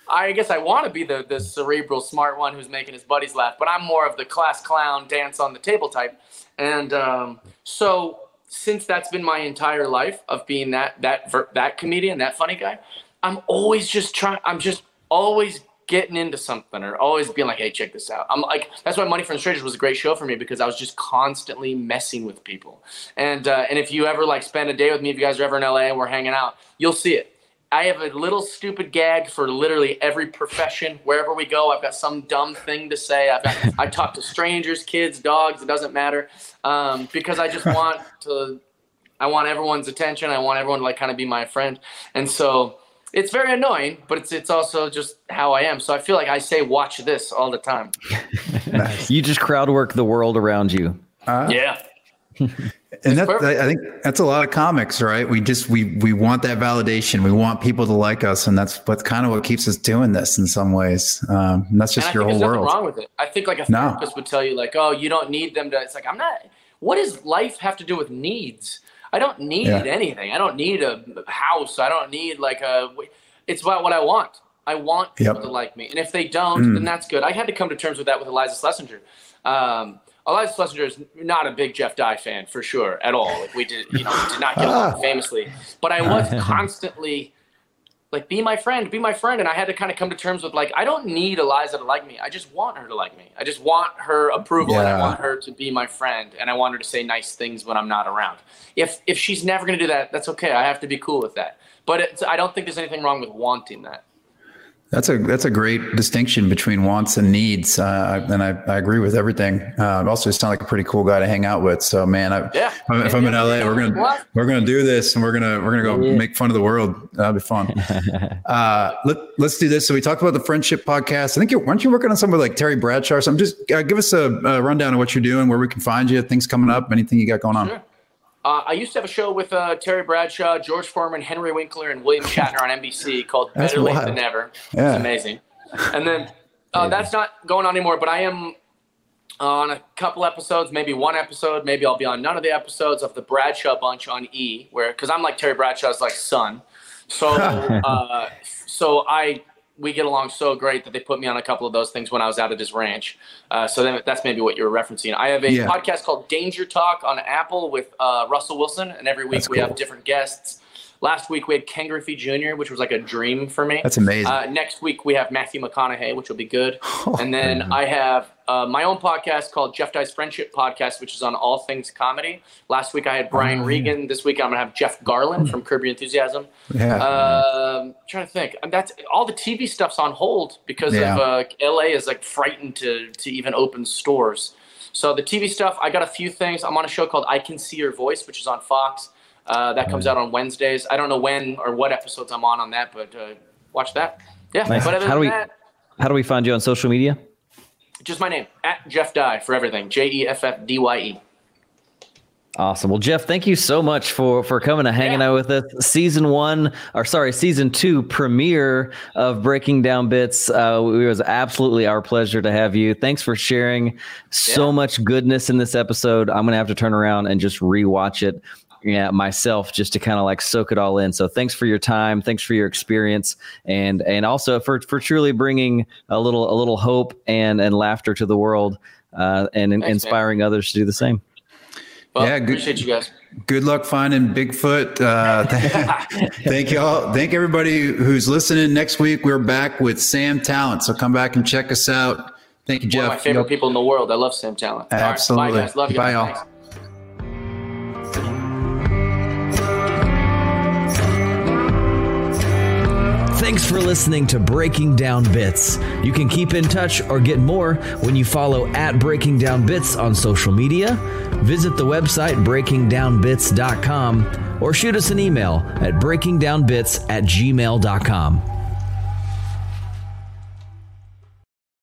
I guess I want to be the, the cerebral smart one who's making his buddies laugh, but I'm more of the class clown dance on the table type. And um, so since that's been my entire life of being that that that comedian, that funny guy, I'm always just trying. I'm just always getting into something or always being like, hey, check this out. I'm like, that's why Money from Strangers was a great show for me because I was just constantly messing with people. And uh, and if you ever like spend a day with me, if you guys are ever in LA and we're hanging out, you'll see it. I have a little stupid gag for literally every profession. Wherever we go, I've got some dumb thing to say. I've got, I talk to strangers, kids, dogs. It doesn't matter um, because I just want to. I want everyone's attention. I want everyone to like kind of be my friend, and so it's very annoying. But it's it's also just how I am. So I feel like I say "watch this" all the time. nice. You just crowd work the world around you. Uh, yeah and that, I think that's a lot of comics, right? We just we we want that validation. We want people to like us, and that's what kind of what keeps us doing this in some ways. Um, that's just your whole world. Wrong with it? I think like a therapist no. would tell you, like, oh, you don't need them to. It's like I'm not. What does life have to do with needs? I don't need yeah. anything. I don't need a house. I don't need like a. It's about what I want. I want people yep. to like me, and if they don't, mm. then that's good. I had to come to terms with that with Iliza Shlesinger. Um, Iliza Shlesinger is not a big Jeff Dye fan for sure at all. Like we did, you know, did not get along ah. famously, but I was constantly like, be my friend, be my friend. And I had to kind of come to terms with like, I don't need Iliza to like me. I just want her to like me. I just want her approval yeah. and I want her to be my friend and I want her to say nice things when I'm not around. If, if she's never going to do that, that's okay. I have to be cool with that. But I don't think there's anything wrong with wanting that. That's a that's a great distinction between wants and needs, uh, and I, I agree with everything. Uh, also, you sound like a pretty cool guy to hang out with. So, man, I, yeah. if I'm in LA, we're gonna we're gonna do this, and we're gonna we're gonna go yeah. make fun of the world. That'll be fun. uh, let let's do this. So we talked about the friendship podcast. I think you weren't you working on something like Terry Bradshaw or something? Just uh, give us a, a, rundown of what you're doing, where we can find you, things coming up, anything you got going on. Sure. Uh, I used to have a show with uh, Terry Bradshaw, George Foreman, Henry Winkler, and William Shatner on NBC called that's Better Late Than Never. Yeah. It's amazing. And then uh, that's not going on anymore, but I am on a couple episodes, maybe one episode, maybe I'll be on none of the episodes of the Bradshaw bunch on E, where because I'm like Terry Bradshaw's like son, so uh, so I we get along so great that they put me on a couple of those things when I was out at his ranch. Uh, so then that's maybe what you were referencing. I have a yeah. podcast called Danger Talk on Apple with uh, Russell Wilson, and every week that's we cool. have different guests. Last week we had Ken Griffey Jr., which was like a dream for me. That's amazing. Uh, next week we have Matthew McConaughey, which will be good. Oh, and then man. I have uh, my own podcast called Jeff Dye's Friendship Podcast, which is on all things comedy. Last week I had Brian oh, Regan. Yeah. This week I'm gonna have Jeff Garlin from Curb Your Enthusiasm. Yeah. Uh, trying to think. That's all the TV stuff's on hold because yeah. of uh, LA is like frightened to to even open stores. So the TV stuff, I got a few things. I'm on a show called I Can See Your Voice, which is on Fox. Uh, that comes out on Wednesdays. I don't know when or what episodes I'm on on that, but uh, watch that. Yeah. Nice. But how do we that, how do we find you on social media? Just my name at Jeff Dye for everything. J E F F D Y E. Awesome. Well, Jeff, thank you so much for for coming and hanging yeah. out with us. Season one, or sorry, season two premiere of Breaking Down Bits. Uh, it was absolutely our pleasure to have you. Thanks for sharing so yeah. much goodness in this episode. I'm gonna have to turn around and just rewatch it yeah, myself just to kind of like soak it all in. So thanks for your time, thanks for your experience, and and also for for truly bringing a little a little hope and and laughter to the world, uh, and thanks, inspiring man. others to do the same. Well, yeah, good, appreciate you guys. Good luck finding Bigfoot. Uh, thank y'all. Thank everybody who's listening. Next week we're back with Sam Tallent. So come back and check us out. Thank you, Jeff. One of my favorite yep. people in the world. I love Sam Tallent. Absolutely. Right, bye, guys. Love you. Bye, y'all. Thanks. Thanks for listening to Breaking Down Bits. You can keep in touch or get more when you follow at Breaking Down Bits on social media, visit the website breakingdownbits.com, or shoot us an email at breakingdownbits at gmail.com.